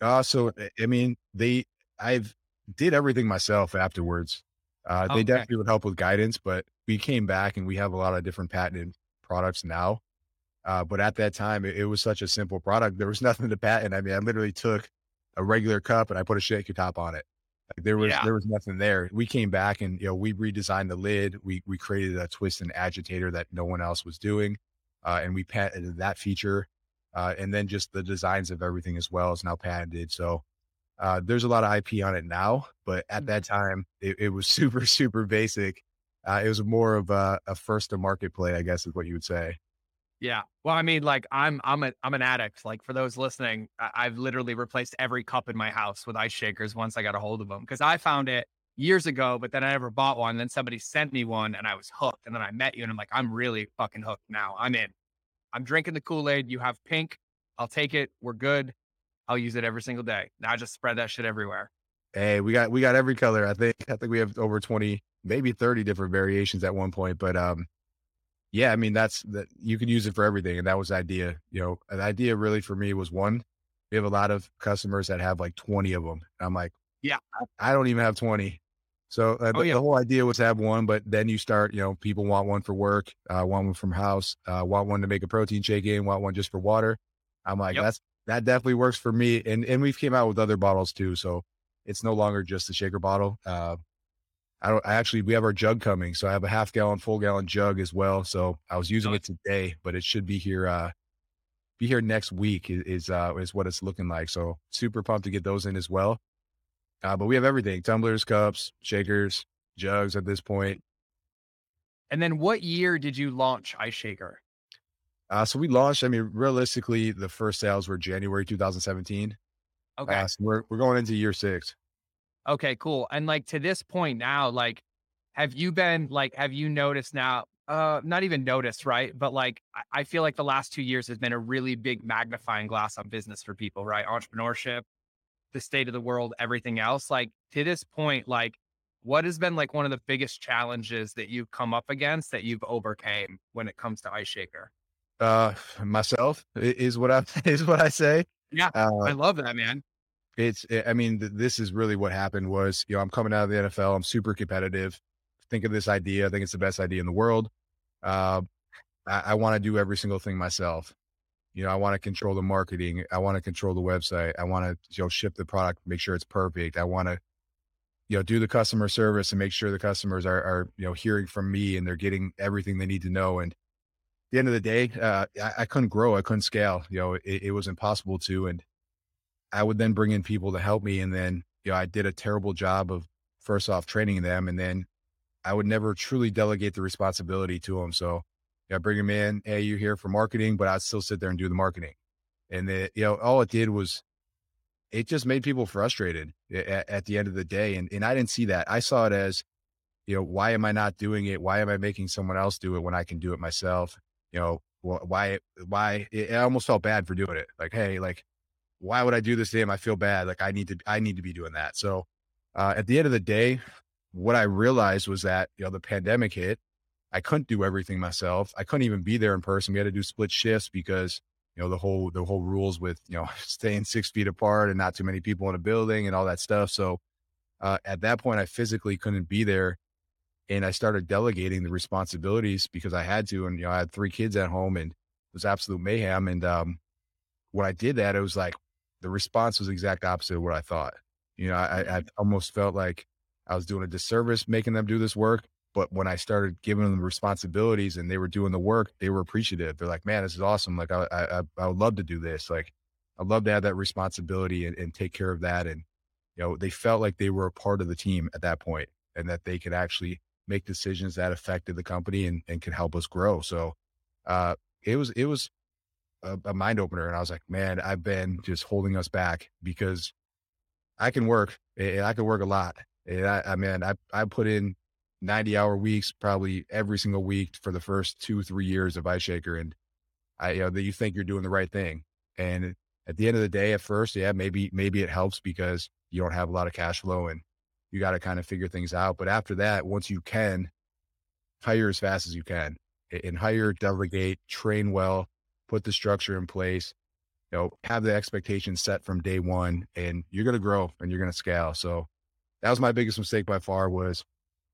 C: Uh so I mean they I've did everything myself afterwards. Uh, they definitely would help with guidance, but we came back and we have a lot of different patented products now. Uh, but at that time, it, it, was such a simple product. There was nothing to patent. I mean, I literally took a regular cup and I put a shaker top on it. Like there was yeah. there was nothing there. We came back and you know we redesigned the lid. We we created a twist and agitator that no one else was doing, uh, and we patented that feature. Uh, and then just the designs of everything as well is now patented. So uh, there's a lot of IP on it now, but at that mm-hmm. time it, it was super super basic. Uh, it was more of a, a first to market play, I guess, is what you would say.
A: Yeah. Well, I mean, like I'm I'm a I'm an addict. Like for those listening, I, have literally replaced every cup in my house with ice shakers once I got a hold of them because I found it years ago, but then I never bought one. Then somebody sent me one and I was hooked. And then I met you and I'm like, I'm really fucking hooked now. I'm in. I'm drinking the Kool-Aid. You have pink. I'll take it. We're good. I'll use it every single day. Now I just spread that shit everywhere.
C: Hey, we got we got every color. I think I think we have over 20, maybe 30 different variations at one point. But um yeah, I mean that's that you can use it for everything, and that was the idea. You know, the idea really for me was one. We have a lot of customers that have like twenty of them. I'm like,
A: yeah,
C: I, don't even have twenty. So uh, oh, the, yeah. the, whole idea was to have one, but then you start, you know, people want one for work, uh, want one from house, uh, want one to make a protein shake in, want one just for water. I'm like, yep. that's that definitely works for me. And and we've came out with other bottles too, so it's no longer just the shaker bottle. Uh, I don't I actually we have our jug coming, so I have a half gallon, full gallon jug as well. So I was using it today, but it should be here uh be here next week is, is uh is what it's looking like. So super pumped to get those in as well. Uh, but we have everything: tumblers, cups, shakers, jugs at this point.
A: And then, what year did you launch Ice Shaker?
C: Uh, so we launched. I mean, realistically, the first sales were January 2017. Okay, uh, so we're we're going into year six.
A: Okay, cool. And like to this point now, like, have you been like, have you noticed now? Uh, not even noticed, right? But like, I, I feel like the last two years has been a really big magnifying glass on business for people, right? Entrepreneurship, the state of the world, everything else. Like to this point, like, what has been like one of the biggest challenges that you've come up against that you've overcame when it comes to Ice Shaker?
C: Uh, myself is what I is what I say.
A: Yeah, uh, I love that, man.
C: It's, eh, I mean, th- this is really what happened was, you know, I'm coming out of the NFL. I'm super competitive. Think of this idea. I think it's the best idea in the world. Uh, I, I want to do every single thing myself. You know, I want to control the marketing. I want to control the website. I want to, you know, ship the product, make sure it's perfect. I want to, you know, do the customer service and make sure the customers are, are, you know, hearing from me and they're getting everything they need to know. And the end of the day, uh, I, I, couldn't grow. I couldn't scale. You know, it, it was impossible to. And I would then bring in people to help me. And then, you know, I did a terrible job of first off training them. And then I would never truly delegate the responsibility to them. So I bring them in. Hey, you're here for marketing, but I'd still sit there and do the marketing. And it, you know, all it did was it just made people frustrated at, at, the end of the day. And and I didn't see that. I saw it as, you know, why am I not doing it? Why am I making someone else do it when I can do it myself? You know, why why it, almost felt bad for doing it. Like, hey, like, why would I do this to him? I feel bad. Like I need to I need to be doing that. So uh, at the end of the day, what I realized was that you know the pandemic hit I couldn't do everything myself. I couldn't even be there in person. We had to do split shifts because you know the whole the whole rules with you know staying six feet apart and not too many people in a building and all that stuff. So uh, at that point, I physically couldn't be there, and I started delegating the responsibilities because I had to. And you know, I had three kids at home, and it was absolute mayhem. And um, when I did that, it was like the response was exact opposite of what I thought. You know, I, I almost felt like I was doing a disservice making them do this work but when I started giving them the responsibilities and they were doing the work, they were appreciative. They're like, man, this is awesome. Like, I, I, I would love to do this. Like, I'd love to have that responsibility and, and take care of that. And, you know, they felt like they were a part of the team at that point and that they could actually make decisions that affected the company and, and could help us grow. So, uh, it was, it was a, a mind opener. And I was like, man, I've been just holding us back because I can work and I can work a lot. And I, I mean, I, I put in 90 hour weeks probably every single week for the first two, three years of Ice Shaker. And I, you know, that you think you're doing the right thing. And at the end of the day, at first, yeah, maybe, maybe it helps because you don't have a lot of cash flow and you got to kind of figure things out. But after that, once you can, hire as fast as you can and hire, delegate, train well, put the structure in place, you know, have the expectations set from day one and you're going to grow and you're going to scale. So that was my biggest mistake by far was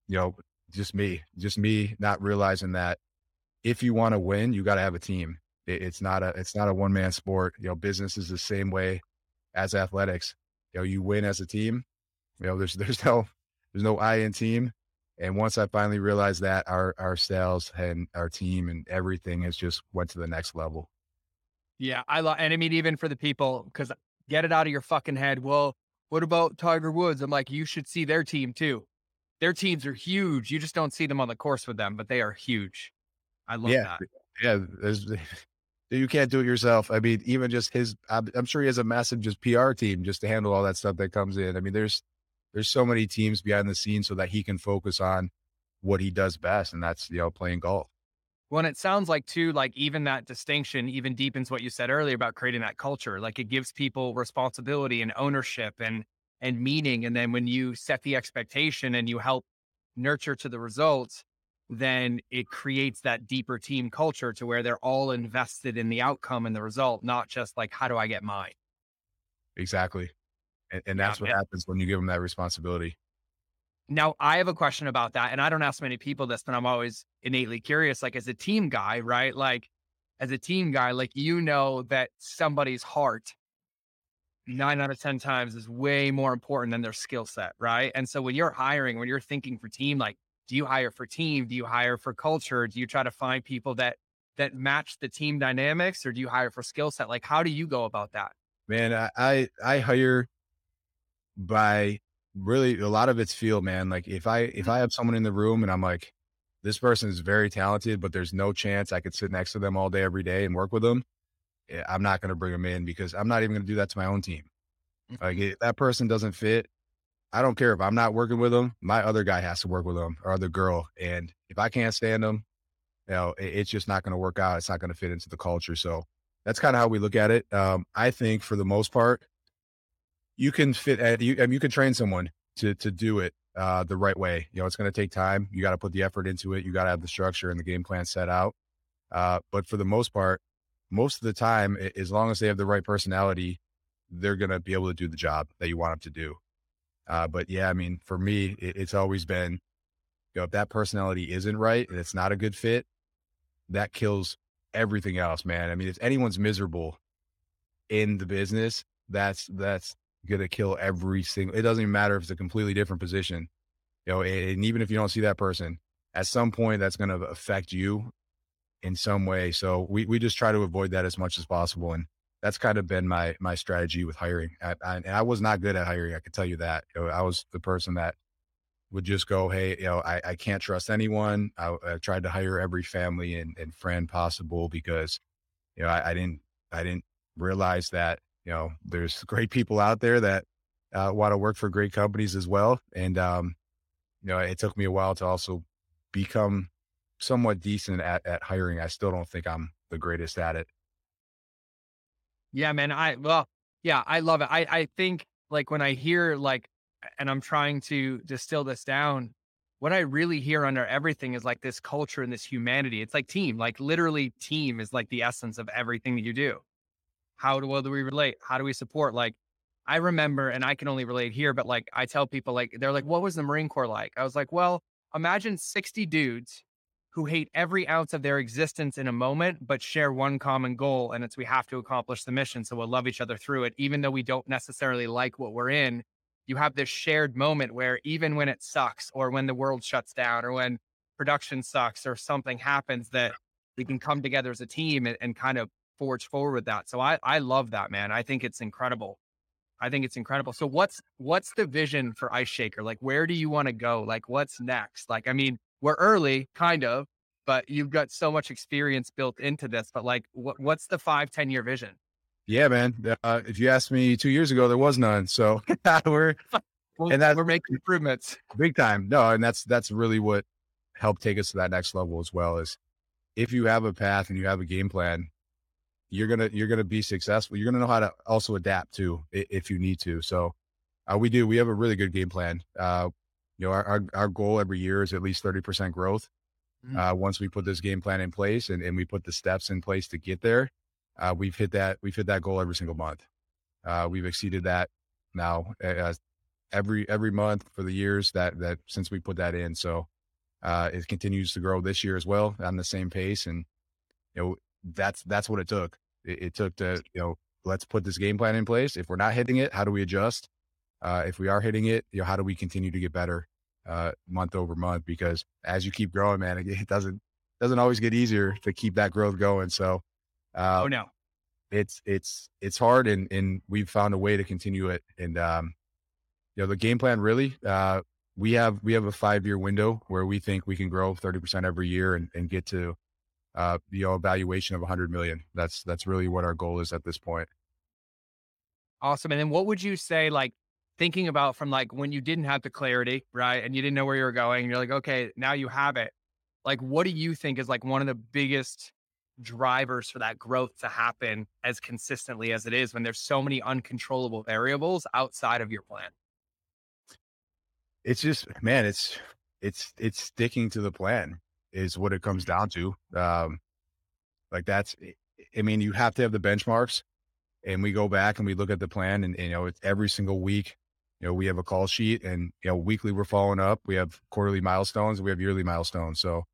C: you know, just me, just me not realizing that if you want to win, you got to have a team. It, it's not a, it's not a one man sport. You know, business is the same way as athletics. You know, you win as a team. You know, there's, there's no, there's no I in team. And once I finally realized that our, our sales and our team and everything has just went to the next level.
A: Yeah. I love, and I mean, even for the people, cause get it out of your fucking head. Well, what about Tiger Woods? I'm like, you should see their team too their teams are huge. You just don't see them on the course with them, but they are huge. I love
C: yeah,
A: that.
C: Yeah, there's you can't do it yourself. I mean, even just his, I'm, I'm, sure he has a massive just PR team just to handle all that stuff that comes in. I mean, there's there's so many teams behind the scenes so that he can focus on what he does best, and that's you know playing golf.
A: Well, and it sounds like too, like even that distinction even deepens what you said earlier about creating that culture. Like it gives people responsibility and ownership and and meaning. And then when you set the expectation and you help nurture to the results, then it creates that deeper team culture to where they're all invested in the outcome and the result, not just like, how do I get mine?
C: Exactly. And, and that's yeah, what happens when you give them that responsibility.
A: Now, I have a question about that. And I don't ask many people this, but I'm always innately curious. Like, as a team guy, right? Like, as a team guy, like, you know that somebody's heart nine out of 10 times is way more important than their skill set. Right. And so when you're hiring, when you're thinking for team, like, do you hire for team? Do you hire for culture? Do you try to find people that, that match the team dynamics or do you hire for skill set? Like, how do you go about that?
C: Man, I, I, I hire by really a lot of it's feel, man. Like if I, if I have someone in the room and I'm like, this person is very talented, but there's no chance I could sit next to them all day, every day and work with them Eh, I'm not going to bring them in because I'm not even going to do that to my own team. Like if that person doesn't fit, I don't care if I'm not working with them. My other guy has to work with them or other girl, and if I can't stand them, you know, it, it's just not going to work out. It's not going to fit into the culture. So that's kind of how we look at it. Um, I think for the most part, you can fit at you. I mean, you can train someone to to do it uh, the right way. You know, it's going to take time. You got to put the effort into it. You got to have the structure and the game plan set out. Uh, but for the most part, most of the time, as long as they have the right personality, they're going to be able to do the job that you want them to do. Uh, but yeah, I mean, for me, it, it's always been, you know, if that personality isn't right and it's not a good fit, that kills everything else, man. I mean, if anyone's miserable in the business, that's that's gonna kill every single. It doesn't even matter if it's a completely different position, you know. And even if you don't see that person, at some point, that's gonna affect you in some way. So we we just try to avoid that as much as possible, and that's kind of been my my strategy with hiring. I, I, and I was not good at hiring. I can tell you that. You know, I was the person that would just go, hey, you know, I, I can't trust anyone. I, I tried to hire every family and, and friend possible because, you know, I, I didn't I didn't realize that you know there's great people out there that uh, want to work for great companies as well. And um, you know, it took me a while to also become somewhat decent at at hiring. I still don't think I'm the greatest at it.
A: Yeah, man. I well, yeah, I love it. I I think like when I hear like, and I'm trying to distill this down. What I really hear under everything is like this culture and this humanity. It's like team, like literally team is like the essence of everything that you do. How do, well, do we relate? How do we support? Like, I remember, and I can only relate here, but like I tell people, like, they're like, what was the Marine Corps like? I was like, well, imagine 60 dudes who hate every ounce of their existence in a moment, but share one common goal. And it's we have to accomplish the mission. So we'll love each other through it. Even though we don't necessarily like what we're in, you have this shared moment where even when it sucks, or when the world shuts down, or when production sucks, or something happens, that we can come together as a team and, and kind of forge forward with that. So I, I love that, man. I think it's incredible. I think it's incredible. So what's what's the vision for Ice Shaker? Like where do you want to go? Like what's next? Like I mean, we're early, kind of, but you've got so much experience built into this. But like, what, what's the five, 10 year vision?
C: Yeah, man. Uh, if you asked me two years ago, there was none. So we're,
A: well, and that we're making improvements
C: big time. No, and that's, that's really what helped take us to that next level as well is if you have a path and you have a game plan, you're going to, you're to be successful. You're going to know how to also adapt to if you need to. So uh, we do, we have a really good game plan. Uh, you know, our, our, our goal every year is at least 30% growth. Mm-hmm. Uh, once we put this game plan in place and, and we put the steps in place to get there, uh, we've hit that we've hit that goal every single month. Uh, we've exceeded that now every every month for the years that that since we put that in. So uh, it continues to grow this year as well on the same pace, and you know that's that's what it took. It, it took to you know let's put this game plan in place. If we're not hitting it, how do we adjust? Uh, if we are hitting it, you know how do we continue to get better? uh, month over month because as you keep growing, man, it doesn't doesn't always get easier to keep that growth going. So,
A: uh, oh no,
C: it's it's it's hard, and and we've found a way to continue it. And um, you know, the game plan really, uh, we have we have a five year window where we think we can grow thirty percent every year and and get to uh, you know, valuation of 100 million. That's that's really what our goal is at this point.
A: Awesome. And then what would you say like thinking about from like when you didn't have the clarity, right? And you didn't know where you were going. you're like, okay, now you have it. Like, what do you think is like one of the biggest drivers for that growth to happen as consistently as it is when there's so many uncontrollable variables outside of your plan?
C: It's just, man, it's, it's, it's sticking to the plan is what it comes down to. Um, like that's, I mean, you have to have the benchmarks and we go back and we look at the plan and, and you know, it's every single week you know, we have a call sheet and, you know, weekly we're following up. We have quarterly milestones. We have yearly milestones. So,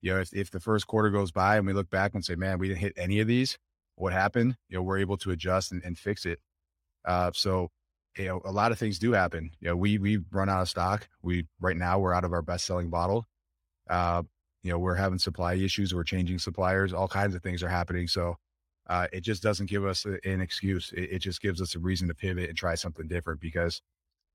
C: you know, if, if the first quarter goes by and we look back and say, man, we didn't hit any of these, what happened? You know, we're able to adjust and, and fix it. Uh, so, you know, a lot of things do happen. You know, we, we run out of stock. We, right now we're out of our best selling bottle. Uh, you know, we're having supply issues. We're changing suppliers. All kinds of things are happening. So, uh, it just doesn't give us an excuse. It, it, just gives us a reason to pivot and try something different because at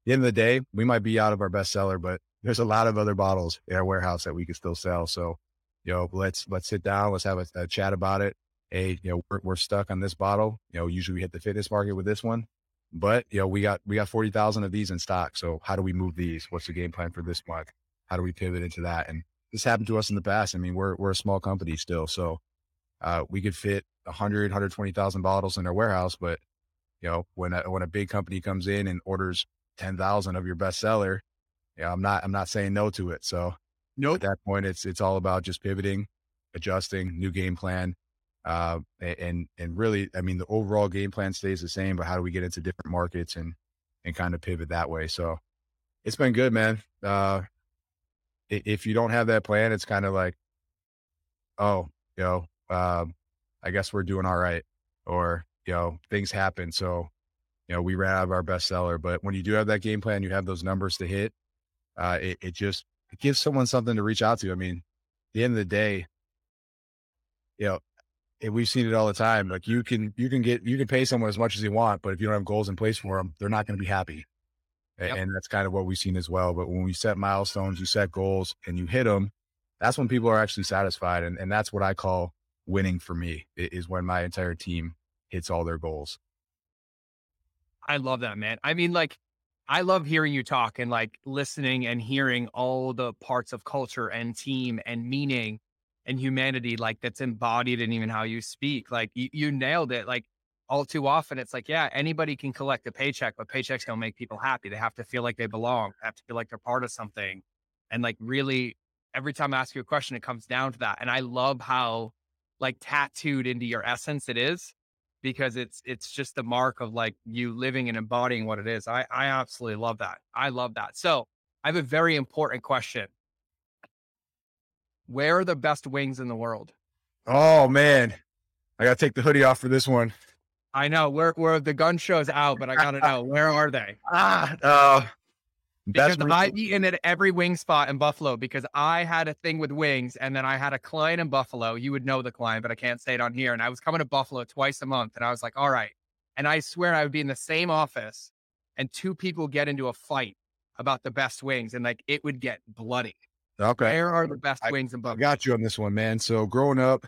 C: the end of the day, we might be out of our bestseller, but there's a lot of other bottles in our warehouse that we can still sell. So, you know, let's let's sit down, let's have a, a chat about it. Hey, you know, we're, we're stuck on this bottle. You know, usually we hit the fitness market with this one, but you know, we got we got forty thousand of these in stock. So, how do we move these? What's the game plan for this month? How do we pivot into that? And this happened to us in the past. I mean, we're we're a small company still, so uh, we could fit 100, 120,000 bottles in our warehouse, but you know, when a, when a big company comes in and orders 10,000 of your bestseller, yeah, I'm not, I'm not saying no to it. So
A: nope.
C: at that point, it's, it's all about just pivoting, adjusting, new game plan, Uh, and and really, I mean, the overall game plan stays the same, but how do we get into different markets and and kind of pivot that way? So it's been good, man. Uh, if you don't have that plan, it's kind of like, oh, you know, um, I guess we're doing all right, or you know, things happen, so you know, we ran out of our best seller. But when you do have that game plan, you have those numbers to hit. Uh, it, it just it gives someone something to reach out to. I mean, the end of the day, you know, and we've seen it all the time. Like you can you can get you can pay someone as much as you want, but if you don't have goals in place for them, they're not going to be happy. Yep. And that's kind of what we've seen as well. But when we set milestones, you set goals, and you hit them, that's when people are actually satisfied, and and that's what I call winning for me is when my entire team hits all their goals.
A: I love that, man. I mean, like I love hearing you talk and like listening and hearing all the parts of culture and team and meaning and humanity like that's embodied in even how you speak. Like you, you nailed it. Like all too often it's like, yeah, anybody can collect a paycheck, but paychecks don't make people happy. They have to feel like they belong, have to feel like they're part of something. And like really every time I ask you a question, it comes down to that. And I love how like tattooed into your essence it is because it's it's just the mark of like you living and embodying what it is. I I absolutely love that. I love that. So I have a very important question. Where are the best wings in the world?
C: Oh man, I gotta take the hoodie off for this one.
A: I know where where the gun show's out, but I gotta know where are they?
C: Ah, uh,
A: because I've eaten at every wing spot in Buffalo because I had a thing with wings and then I had a client in Buffalo. You would know the client, but I can't say it on here. And I was coming to Buffalo twice a month and I was like, all right. And I swear I would be in the same office and two people get into a fight about the best wings and like it would get bloody.
C: Okay.
A: Where are the best
C: I,
A: wings in Buffalo?
C: I got you on this one, man. So growing up,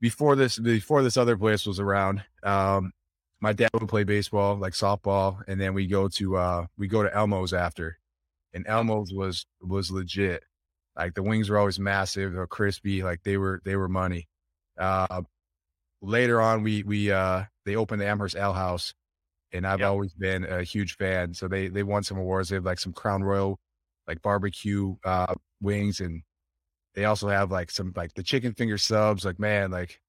C: before this, before this other place was around, um, my dad would play baseball, like softball, and then we go to uh we go to Elmo's after. And Elmo's was was legit. Like the wings were always massive or crispy, like they were they were money. Uh later on we we uh they opened the Amherst Ale House and I've yep. always been a huge fan. So they they won some awards. They have like some Crown Royal like barbecue uh wings and they also have like some like the chicken finger subs. Like man, like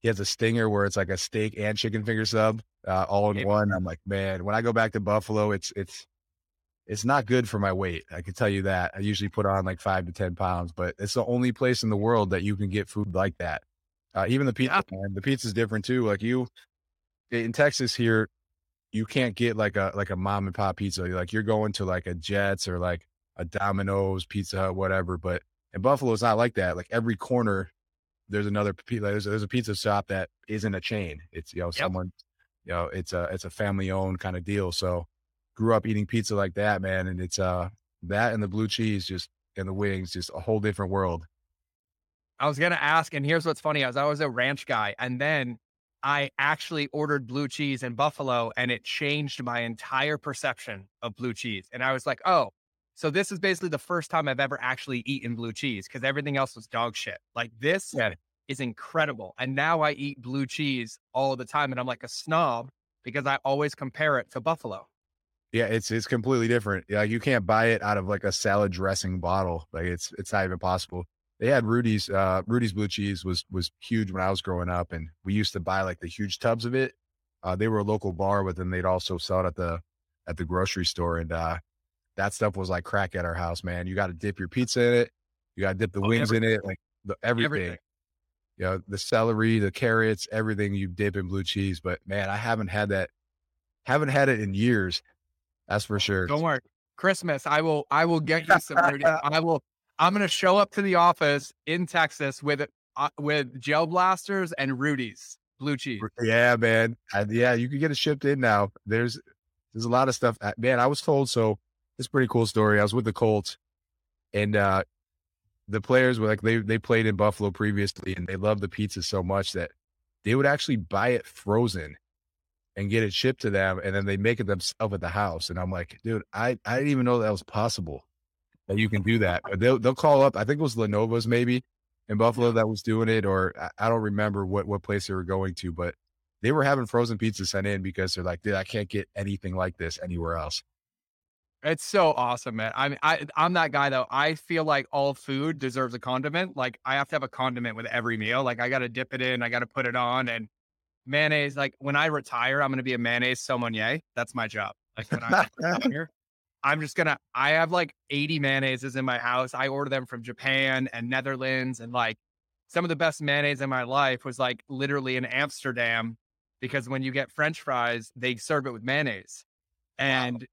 C: he has a stinger where it's like a steak and chicken finger sub uh, all in one. I'm like, man, when I go back to Buffalo, it's it's it's not good for my weight. I can tell you that. I usually put on like five to ten pounds, but it's the only place in the world that you can get food like that. Uh, even the pizza, yeah. man, the pizza's different too. Like you in Texas here, you can't get like a like a mom and pop pizza. Like you're going to like a Jets or like a Domino's, Pizza Hut, whatever. But in Buffalo, it's not like that. Like every corner there's another there's, there's a pizza shop that isn't a chain. It's you know yep. someone you know it's a it's a family owned kind of deal. So grew up eating pizza like that, man, and it's uh that and the blue cheese just and the wings just a whole different world.
A: I was gonna ask, and here's what's funny: I was always a ranch guy, and then I actually ordered blue cheese in Buffalo, and it changed my entire perception of blue cheese. And I was like, oh, so this is basically the first time I've ever actually eaten blue cheese because everything else was dog shit. Like this yeah. is incredible. And now I eat blue cheese all the time and I'm like a snob because I always compare it to buffalo.
C: Yeah, it's it's completely different. Yeah, you can't buy it out of like a salad dressing bottle. Like it's it's not even possible. They had Rudy's uh Rudy's blue cheese was was huge when I was growing up and we used to buy like the huge tubs of it. Uh they were a local bar, but then they'd also sell it at the at the grocery store and uh that stuff was like crack at our house, man. You got to dip your pizza in it. You got to dip the oh, wings everything. in it, like the, everything. everything. You know, the celery, the carrots, everything you dip in blue cheese. But man, I haven't had that. Haven't had it in years. That's for sure.
A: Don't worry. Christmas, I will. I will get you some. I will. I'm gonna show up to the office in Texas with uh, with gel blasters and Rudy's blue cheese.
C: Yeah, man. I, yeah, you can get it shipped in now. There's there's a lot of stuff. Uh, man, I was told so it's a pretty cool story. I was with the Colts, and uh, the players were like they they played in Buffalo previously, and they loved the pizza so much that they would actually buy it frozen and get it shipped to them, and then they make it themselves at the house. And I'm like, dude, I I didn't even know that was possible that you can do that. They'll they'll call up. I think it was La Nova's maybe in Buffalo that was doing it, or I don't remember what what place they were going to, but they were having frozen pizza sent in because they're like, dude, I can't get anything like this anywhere else.
A: It's so awesome, man. I mean, I I'm that guy though. I feel like all food deserves a condiment. Like I have to have a condiment with every meal. Like I got to dip it in, I got to put it on, and mayonnaise. Like when I retire, I'm going to be a mayonnaise sommelier. That's my job. Like when I retire, I'm just gonna. I have like 80 mayonnaises in my house. I order them from Japan and Netherlands, and like some of the best mayonnaise in my life was like literally in Amsterdam, because when you get French fries, they serve it with mayonnaise, and. Wow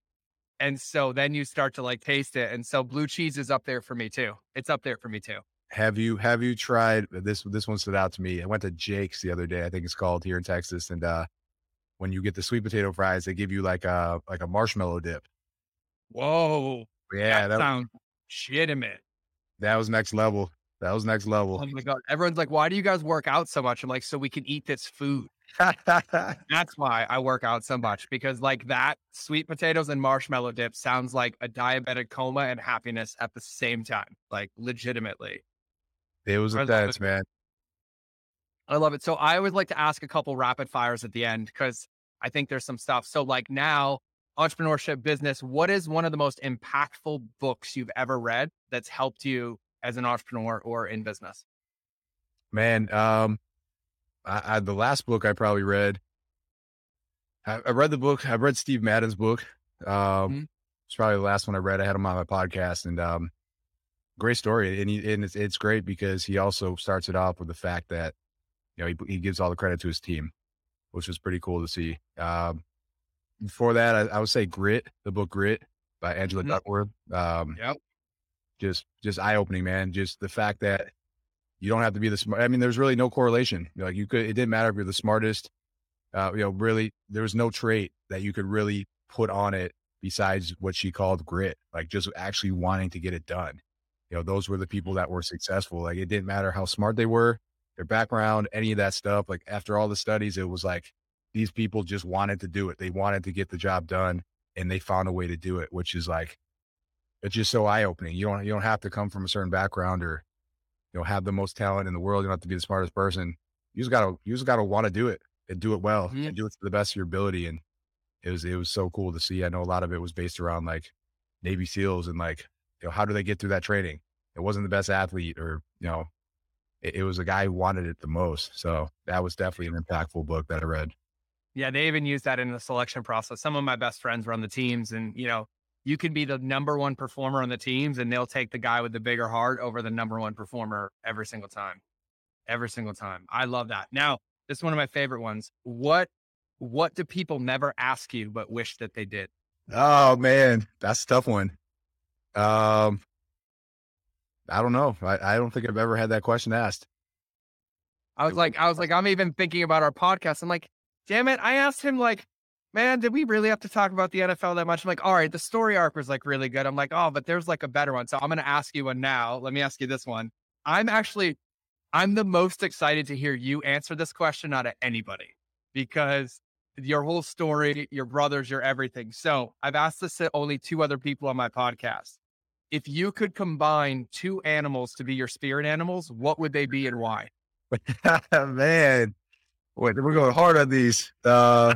A: and so then you start to like taste it. And so blue cheese is up there for me too. It's up there for me too.
C: Have you have you tried this? This one stood out to me. I went to Jake's the other day. I think it's called here in Texas. And uh, when you get the sweet potato fries, they give you like a like a marshmallow dip.
A: Whoa!
C: Yeah,
A: that, that sounds legitimate.
C: That was next level. That was next level.
A: Oh my god! Everyone's like, "Why do you guys work out so much?" I'm like, "So we can eat this food." That's why I work out so much because like that sweet potatoes and marshmallow dip sounds like a diabetic coma and happiness at the same time. Like legitimately.
C: It was a intense, man.
A: I love it. So I always like to ask a couple rapid fires at the end because I think there's some stuff. So like now, entrepreneurship business, what is one of the most impactful books you've ever read that's helped you as an entrepreneur or in business?
C: Man, um, I, I, the last book I probably read. I, I, read the book. I read Steve Madden's book. Um, mm-hmm. It's probably the last one I read. I had him on my podcast, and um, great story. And, he, and it's, it's great because he also starts it off with the fact that you know he, he gives all the credit to his team, which was pretty cool to see. Um, before that, I, I, would say Grit, the book Grit by Angela mm-hmm. Duckworth. Um,
A: yep.
C: Just just eye opening, man. Just the fact that you don't have to be the smart. I mean, there's really no correlation. Like you could, it didn't matter if you're the smartest. Uh, you know, really, there was no trait that you could really put on it besides what she called grit, like just actually wanting to get it done. You know, those were the people that were successful. Like it didn't matter how smart they were, their background, any of that stuff. Like after all the studies, it was like these people just wanted to do it. They wanted to get the job done and they found a way to do it, which is like, it's just so eye opening. You don't, you don't have to come from a certain background or, you know, have the most talent in the world. You don't have to be the smartest person. You just gotta, you just gotta want to do it and do it well mm-hmm. and do it to the best of your ability. And it was, it was so cool to see. I know a lot of it was based around like Navy SEALs and like, you know, how do they get through that training? It wasn't the best athlete or, you know, it, it was a guy who wanted it the most. So that was definitely an impactful book that I read.
A: Yeah, they even used that in the selection process. Some of my best friends were on the teams, and you know, you can be the number one performer on the teams and they'll take the guy with the bigger heart over the number one performer every single time. Every single time. I love that. Now, this is one of my favorite ones. What what do people never ask you but wish that they did?
C: Oh man, that's a tough one. Um I don't know. I, I don't think I've ever had that question asked.
A: I was like, I was like, I'm even thinking about our podcast. I'm like, damn it, I asked him like man, did we really have to talk about the NFL that much? I'm like, all right, the story arc was like really good. I'm like, oh, but there's like a better one. So I'm going to ask you one now. Let me ask you this one. I'm actually, I'm the most excited to hear you answer this question out of anybody because your whole story, your brothers, your everything. So I've asked this to only two other people on my podcast. If you could combine two animals to be your spirit animals, what would they be and why?
C: Man, wait, we're going hard on these. Uh,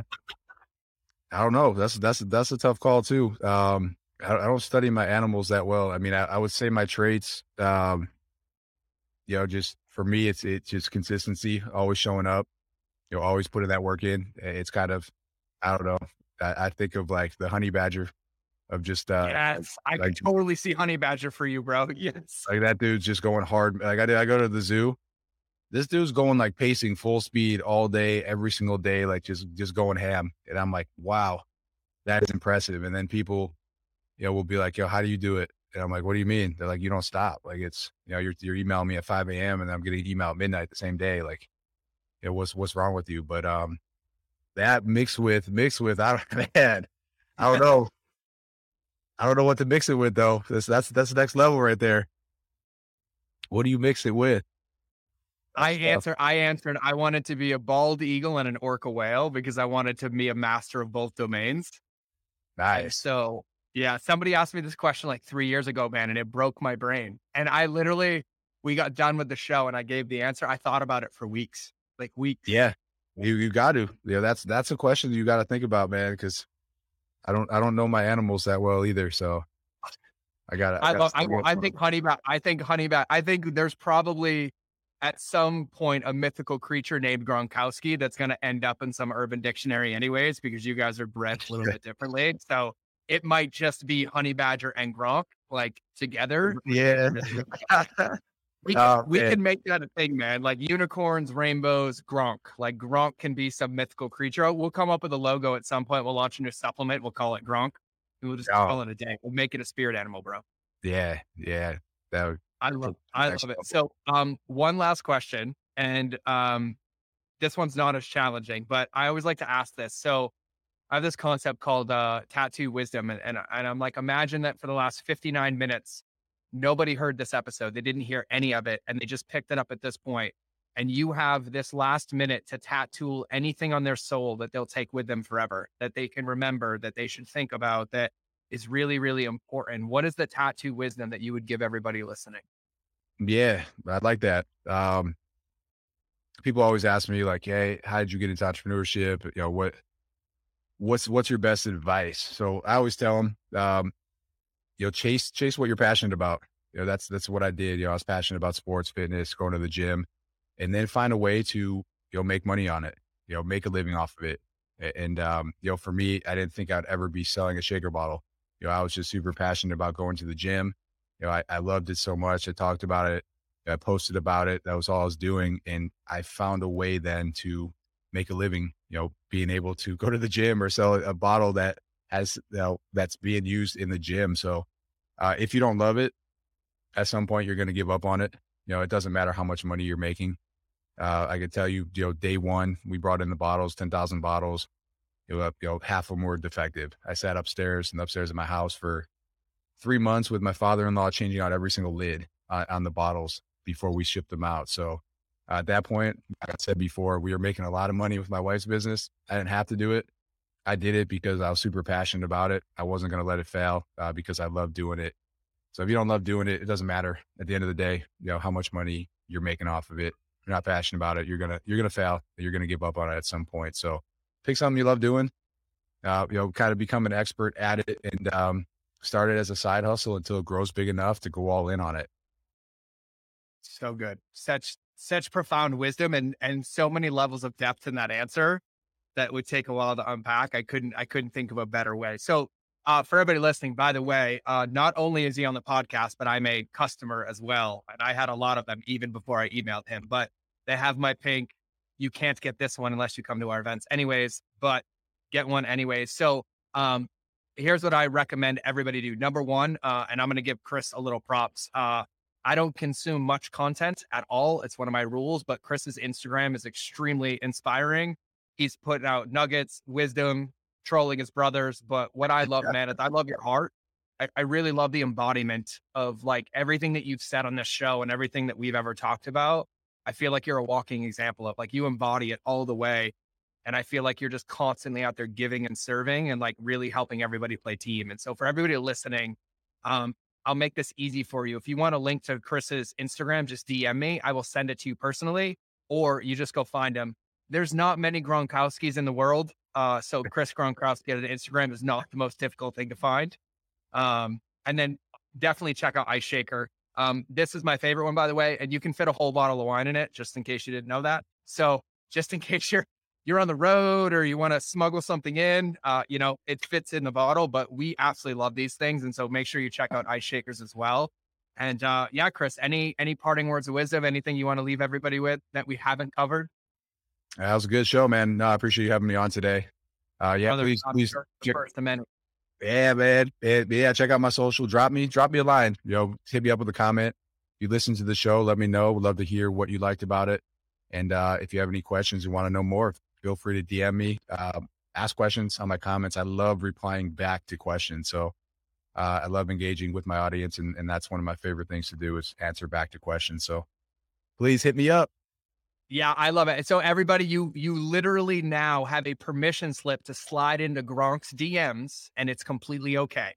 C: I don't know. That's that's that's a tough call too. Um, I, I, don't study my animals that well. I mean, I, I would say my traits. Um, you know, just for me, it's it's just consistency, always showing up. You know, always putting that work in. It's kind of, I don't know. I, I think of like the honey badger, of just uh,
A: yes, I like, totally see honey badger for you, bro. Yes,
C: like that dude's just going hard. Like I did, I go to the zoo this dude's going like pacing full speed all day, every single day, like just just going ham. And I'm like, wow, that is impressive. And then people, you know, will be like, yo, how do you do it? And I'm like, what do you mean? They're like, you don't stop. Like it's, you know, you're you're emailing me at 5 a.m. and I'm getting email at midnight the same day. Like, you know, what's what's wrong with you? But um that mixed with mixed with I don't man, I don't know. I don't know what to mix it with though. That's that's that's the next level right there. What do you mix it with?
A: I answer. I answered. I wanted to be a bald eagle and an orca whale because I wanted to be a master of both domains.
C: Nice.
A: And so yeah, somebody asked me this question like three years ago, man, and it broke my brain. And I literally, we got done with the show, and I gave the answer. I thought about it for weeks, like weeks.
C: Yeah, you you got to. Yeah, that's that's a question you got to think about, man. Because I don't I don't know my animals that well either, so I got.
A: I, I, I, I think honey bat. I think honey bat. I think there's probably at some point a mythical creature named Gronkowski that's going to end up in some urban dictionary anyways because you guys are bred a little bit differently. So it might just be honey badger and Gronk like together.
C: Yeah.
A: we can, oh, we can make that a thing, man. Like unicorns, rainbows, Gronk. Like Gronk can be some mythical creature. We'll come up with a logo at some point. We'll launch a new supplement. We'll call it Gronk. We'll just oh. call it a day. We'll make it a spirit animal, bro.
C: Yeah, yeah. That would
A: I love I love it. So um one last question. And um this one's not as challenging, but I always like to ask this. So I have this concept called uh tattoo wisdom. And, and and I'm like, imagine that for the last 59 minutes, nobody heard this episode. They didn't hear any of it, and they just picked it up at this point. And you have this last minute to tattoo anything on their soul that they'll take with them forever, that they can remember, that they should think about, that is really, really important. What is the tattoo wisdom that you would give everybody listening?
C: Yeah, I like that. Um, people always ask me like, "Hey, how did you get into entrepreneurship? You know, what, what's what's your best advice?" So I always tell them, um, you know, chase chase what you're passionate about. You know, that's that's what I did. You know, I was passionate about sports, fitness, going to the gym, and then find a way to you know make money on it. You know, make a living off of it. And um, you know, for me, I didn't think I'd ever be selling a shaker bottle you know, I was just super passionate about going to the gym. You know, I, I loved it so much. I talked about it. I posted about it. That was all I was doing. And I found a way then to make a living, you know, being able to go to the gym or sell a bottle that has, you know, that's being used in the gym. So uh, if you don't love it, at some point you're going to give up on it. You know, it doesn't matter how much money you're making. Uh, I can tell you, you know, day one, we brought in the bottles, 10,000 bottles know, you know, half of them were defective. I sat upstairs and upstairs in my house for three months with my father-in-law changing out every single lid uh, on the bottles before we shipped them out. So uh, at that point, like I said before, we were making a lot of money with my wife's business. I didn't have to do it. I did it because I was super passionate about it. I wasn't going to let it fail uh, because I love doing it. So if you don't love doing it, it doesn't matter. At the end of the day, you know how much money you're making off of it. You're not passionate about it. You're gonna you're gonna fail. You're gonna give up on it at some point. So pick something you love doing, uh, you know, kind of become an expert at it and um, start it as a side hustle until it grows big enough to go all in on it.
A: So good. Such such profound wisdom and and so many levels of depth in that answer that would take a while to unpack. I couldn't I couldn't think of a better way. So uh, for everybody listening, by the way, uh, not only is he on the podcast, but I'm a customer as well. And I had a lot of them even before I emailed him, but they have my pink you can't get this one unless you come to our events anyways, but get one anyways. So, um, here's what I recommend everybody do. Number one, uh, and I'm going to give Chris a little props. Uh, I don't consume much content at all. It's one of my rules, but Chris's Instagram is extremely inspiring. He's putting out nuggets, wisdom, trolling his brothers. But what I love, man, is I love your heart. I, I really love the embodiment of like everything that you've said on this show and everything that we've ever talked about. I feel like you're a walking example of like you embody it all the way. And I feel like you're just constantly out there giving and serving and like really helping everybody play team. And so for everybody listening, um, I'll make this easy for you. If you want a link to Chris's Instagram, just DM me. I will send it to you personally, or you just go find him. There's not many Gronkowskis in the world. Uh, so Chris Gronkowski on Instagram is not the most difficult thing to find. Um, and then definitely check out Ice Shaker. Um, this is my favorite one, by the way, and you can fit a whole bottle of wine in it, just in case you didn't know that. So just in case you're you're on the road or you want to smuggle something in, uh, you know, it fits in the bottle. But we absolutely love these things, and so make sure you check out Ice Shakers as well. And uh, yeah, Chris, any any parting words of wisdom? Anything you want to leave everybody with that we haven't covered?
C: That was a good show, man. No, I appreciate you having me on today. Uh, yeah, Brother, please, please,
A: first amendment.
C: Yeah, man. Yeah, check out my social. Drop me, drop me a line. You know, hit me up with a comment. If you listen to the show, let me know. We'd love to hear what you liked about it. And uh, if you have any questions, you want to know more, feel free to DM me. Uh, ask questions on my comments. I love replying back to questions. So uh, I love engaging with my audience, and, and that's one of my favorite things to do is answer back to questions. So please hit me up.
A: Yeah, I love it. So everybody, you you literally now have a permission slip to slide into Gronk's DMs, and it's completely okay.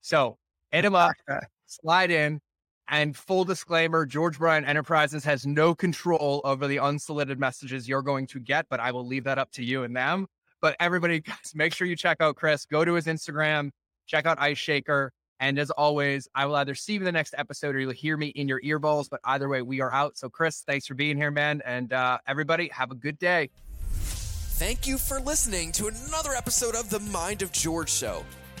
A: So hit him up, slide in, and full disclaimer: George Bryant Enterprises has no control over the unsolicited messages you're going to get, but I will leave that up to you and them. But everybody, guys, make sure you check out Chris. Go to his Instagram, check out Ice Shaker. And as always, I will either see you in the next episode or you'll hear me in your earballs. But either way, we are out. So, Chris, thanks for being here, man. And uh, everybody, have a good day.
B: Thank you for listening to another episode of The Mind of George Show.